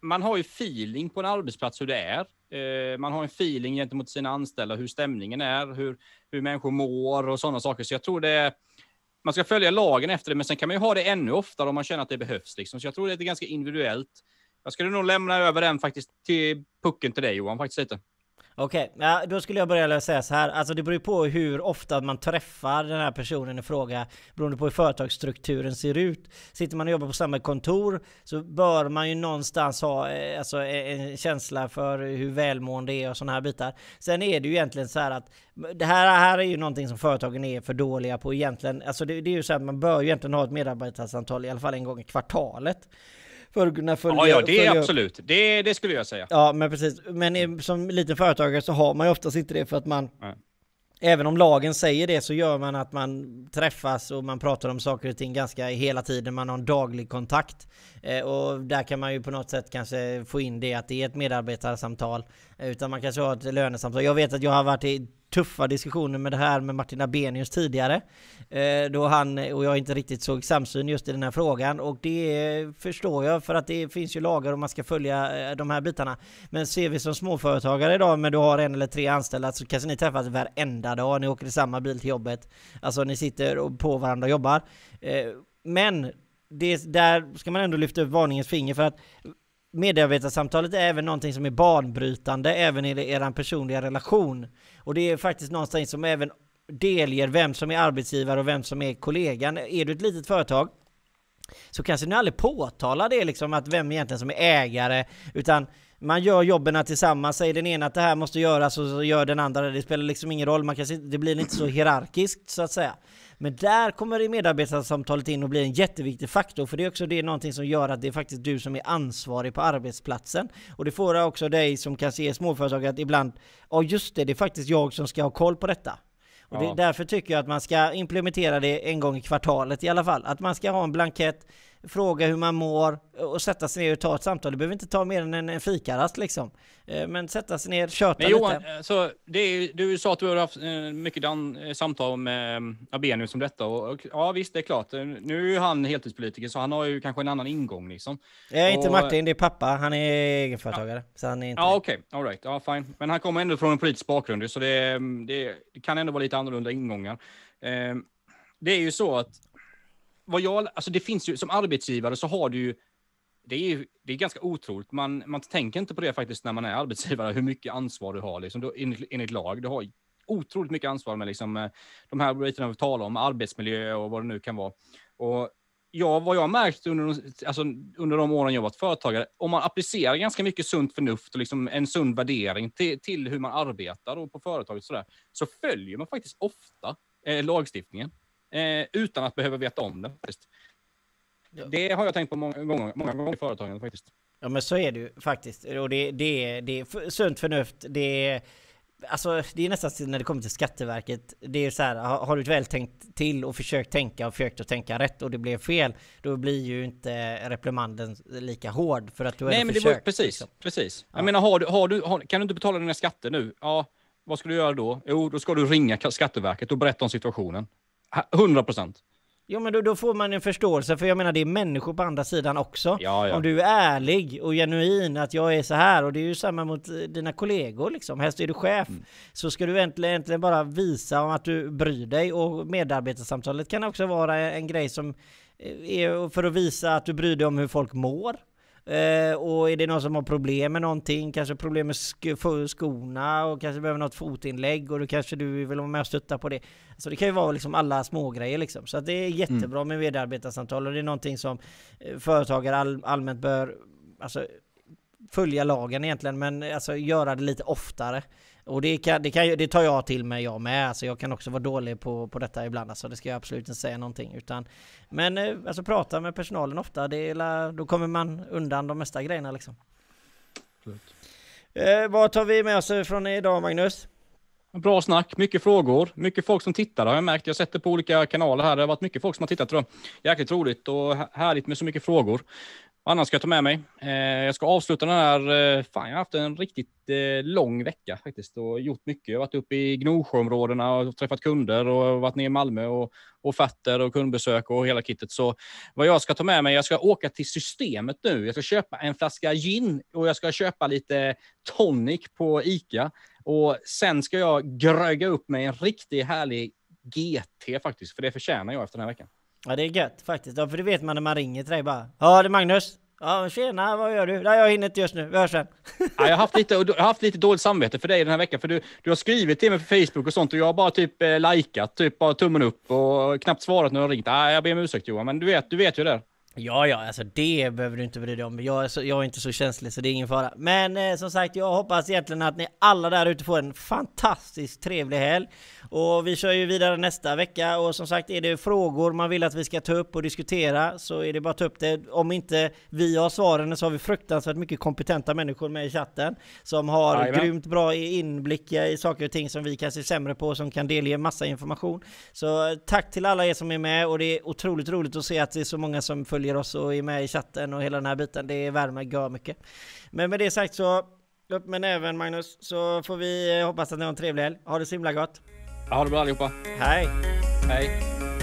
man har ju feeling på en arbetsplats hur det är. Eh, man har en feeling gentemot sina anställda, hur stämningen är, hur, hur människor mår och sådana saker. Så jag tror det är, man ska följa lagen efter det, men sen kan man ju ha det ännu oftare om man känner att det behövs. Liksom. Så jag tror det är ganska individuellt. Jag skulle nog lämna över den faktiskt till pucken till dig Johan, faktiskt lite. Okej, ja, då skulle jag börja säga så här. Alltså det beror ju på hur ofta man träffar den här personen i fråga beroende på hur företagsstrukturen ser ut. Sitter man och jobbar på samma kontor så bör man ju någonstans ha eh, alltså, e-, en känsla för hur välmående det är och sådana här bitar. Sen är det ju egentligen så här att det här, här är ju någonting som företagen är för dåliga på egentligen. Alltså det, det är ju så att man bör ju egentligen ha ett medarbetarsamtal i alla fall en gång i kvartalet. För att kunna följa Ja, ja, det är absolut. Det, det skulle jag säga. Ja, men precis. Men som liten företagare så har man ju oftast inte det för att man Nej. Även om lagen säger det så gör man att man träffas och man pratar om saker och ting ganska hela tiden. Man har en daglig kontakt. Eh, och där kan man ju på något sätt kanske få in det att det är ett medarbetarsamtal. Eh, utan man kanske har ett lönesamtal. Jag vet att jag har varit i tuffa diskussioner med det här med Martin Abenius tidigare. Eh, då han och jag inte riktigt såg samsyn just i den här frågan. Och det förstår jag för att det finns ju lagar och man ska följa eh, de här bitarna. Men ser vi som småföretagare idag, men du har en eller tre anställda så kanske ni träffas varenda dag. Ni åker i samma bil till jobbet. Alltså ni sitter på varandra och jobbar. Eh, men det, där ska man ändå lyfta upp varningens finger för att medarbetarsamtalet är även någonting som är banbrytande även i er personliga relation. Och det är faktiskt någonting som även delger vem som är arbetsgivare och vem som är kollegan. Är du ett litet företag så kanske ni aldrig påtalar det liksom att vem egentligen som är ägare utan man gör jobben tillsammans, säger den ena att det här måste göras och så gör den andra det. Det spelar liksom ingen roll, man kan, det blir inte så hierarkiskt så att säga. Men där kommer medarbetarsamtalet in och blir en jätteviktig faktor, för det är också det är någonting som gör att det är faktiskt du som är ansvarig på arbetsplatsen. Och det får också dig som kan se småföretag att ibland, ja just det, det är faktiskt jag som ska ha koll på detta. Och det, Ja. därför tycker jag att man ska implementera det en gång i kvartalet i alla fall. Att man ska ha en blankett, fråga hur man mår och sätta sig ner och ta ett samtal. Det behöver inte ta mer än en, en fikarast liksom. Eh, Men sätta sig ner, köta Men lite. Johan, eh, så det är, du sa att du har haft eh, mycket dan, samtal med eh, Abenius om detta. Och, och, ja visst, det är klart. Nu är han heltidspolitiker så han har ju kanske en annan ingång liksom. Eh, inte och- Martin, det är pappa. Han är egenföretagare. Så han är inte... Ja okej, all right, ja fine. Men han kommer ändå från en politisk bakgrund så det, det, det kan ändå vara lite annorlunda ingångar. Det är ju så att vad jag, alltså det finns ju som arbetsgivare så har du ju det är ju det är ganska otroligt. Man, man tänker inte på det faktiskt när man är arbetsgivare, hur mycket ansvar du har liksom, du, enligt, enligt lag. Du har otroligt mycket ansvar med liksom, eh, de här bitarna vi talar om, arbetsmiljö och vad det nu kan vara. Och ja, vad jag har märkt under, de- alltså, under de åren jag varit företagare, om man applicerar ganska mycket sunt förnuft och liksom en sund värdering till, till hur man arbetar och på företaget sådär, så följer man faktiskt ofta eh, lagstiftningen eh, utan att behöva veta om den. Faktiskt. Ja. Det har jag tänkt på många gånger, många gånger i företagen faktiskt. Ja men så är det ju faktiskt. Och det, det, är, det är sunt förnuft, det är... Alltså det är nästan när det kommer till Skatteverket. Det är så här, har, du väl tänkt till och försökt tänka och försökt att tänka rätt och det blev fel, då blir ju inte reprimanden lika hård för att du Nej, men det var försökt, precis. liksom. precis. Ja. Jag menar, har du, har du, har, kan du inte betala dina skatter nu? Ja, vad ska du göra då? Jo, då ska du ringa Skatteverket och berätta om situationen. Ha- 100 procent. Jo men då, då får man en förståelse, för jag menar det är människor på andra sidan också. Ja, ja. Om du är ärlig och genuin att jag är så här och det är ju samma mot eh, dina kollegor liksom. Helst är du chef. Mm. Så ska du äntligen, äntligen bara visa om att du bryr dig och medarbetarsamtalet kan också vara en grej som eh, är för att visa att du bryr dig om hur folk mår. Eh, och är det någon som har problem med någonting, kanske problem med sk- skorna och kanske behöver något fotinlägg och då kanske du vill vara med och stötta på det. Så det kan ju vara liksom alla små grejer liksom. Så det är jättebra med medarbetarsamtal och det är någonting som eh, företagare all, allmänt bör alltså, följa lagen egentligen men alltså göra det lite oftare. Och det, kan, det, kan, det tar jag till mig jag med. Alltså jag kan också vara dålig på, på detta ibland. Alltså det ska jag absolut inte säga någonting. Utan, men eh, alltså prata med personalen ofta. Det är, då kommer man undan de mesta grejerna liksom. Eh, vad tar vi med oss från idag Magnus? Bra snack, mycket frågor, mycket folk som tittar har jag märkt. Jag sätter på olika kanaler här. Det har varit mycket folk som har tittat. Tror jag. Jäkligt roligt och hä- härligt med så mycket frågor. Annars ska jag ta med mig? Eh, jag ska avsluta den här. Eh, fan, jag har haft en riktigt eh, lång vecka faktiskt och gjort mycket. Jag har varit uppe i Gnosjöområdena och träffat kunder och varit nere i Malmö och offerter och kundbesök och hela kittet. Så vad jag ska ta med mig, jag ska åka till systemet nu. Jag ska köpa en flaska gin och jag ska köpa lite tonic på Ica. Och sen ska jag gröga upp mig en riktigt härlig GT faktiskt, för det förtjänar jag efter den här veckan. Ja det är gött faktiskt. Ja, för det vet man när man ringer till dig bara. Ja det är Magnus. Ja tjena, vad gör du? Nej jag hinner inte just nu. Vi hörs sen. *laughs* Ja, jag, har haft lite, jag har haft lite dåligt samvete för dig den här veckan, för du, du har skrivit till mig på Facebook och sånt och jag har bara typ eh, likat, typ bara tummen upp och knappt svarat när du har ringt. Nej, jag ber om ursäkt Johan, men du vet, du vet ju det. Ja, ja, alltså det behöver du inte bry dig om. Jag är, så, jag är inte så känslig så det är ingen fara. Men eh, som sagt, jag hoppas egentligen att ni alla där ute får en fantastiskt trevlig helg. Och vi kör ju vidare nästa vecka och som sagt är det frågor man vill att vi ska ta upp och diskutera så är det bara att ta upp det. Om inte vi har svaren så har vi fruktansvärt mycket kompetenta människor med i chatten som har Jajamän. grymt bra inblick i saker och ting som vi kanske är sämre på som kan delge massa information. Så eh, tack till alla er som är med och det är otroligt roligt att se att det är så många som följer oss och är med i chatten och hela den här biten. Det värmer gör mycket. Men med det sagt så upp med näven Magnus så får vi eh, hoppas att ni har en trevlig helg. Ha det så himla gott. Ha det bra allihopa. Hej! Hej.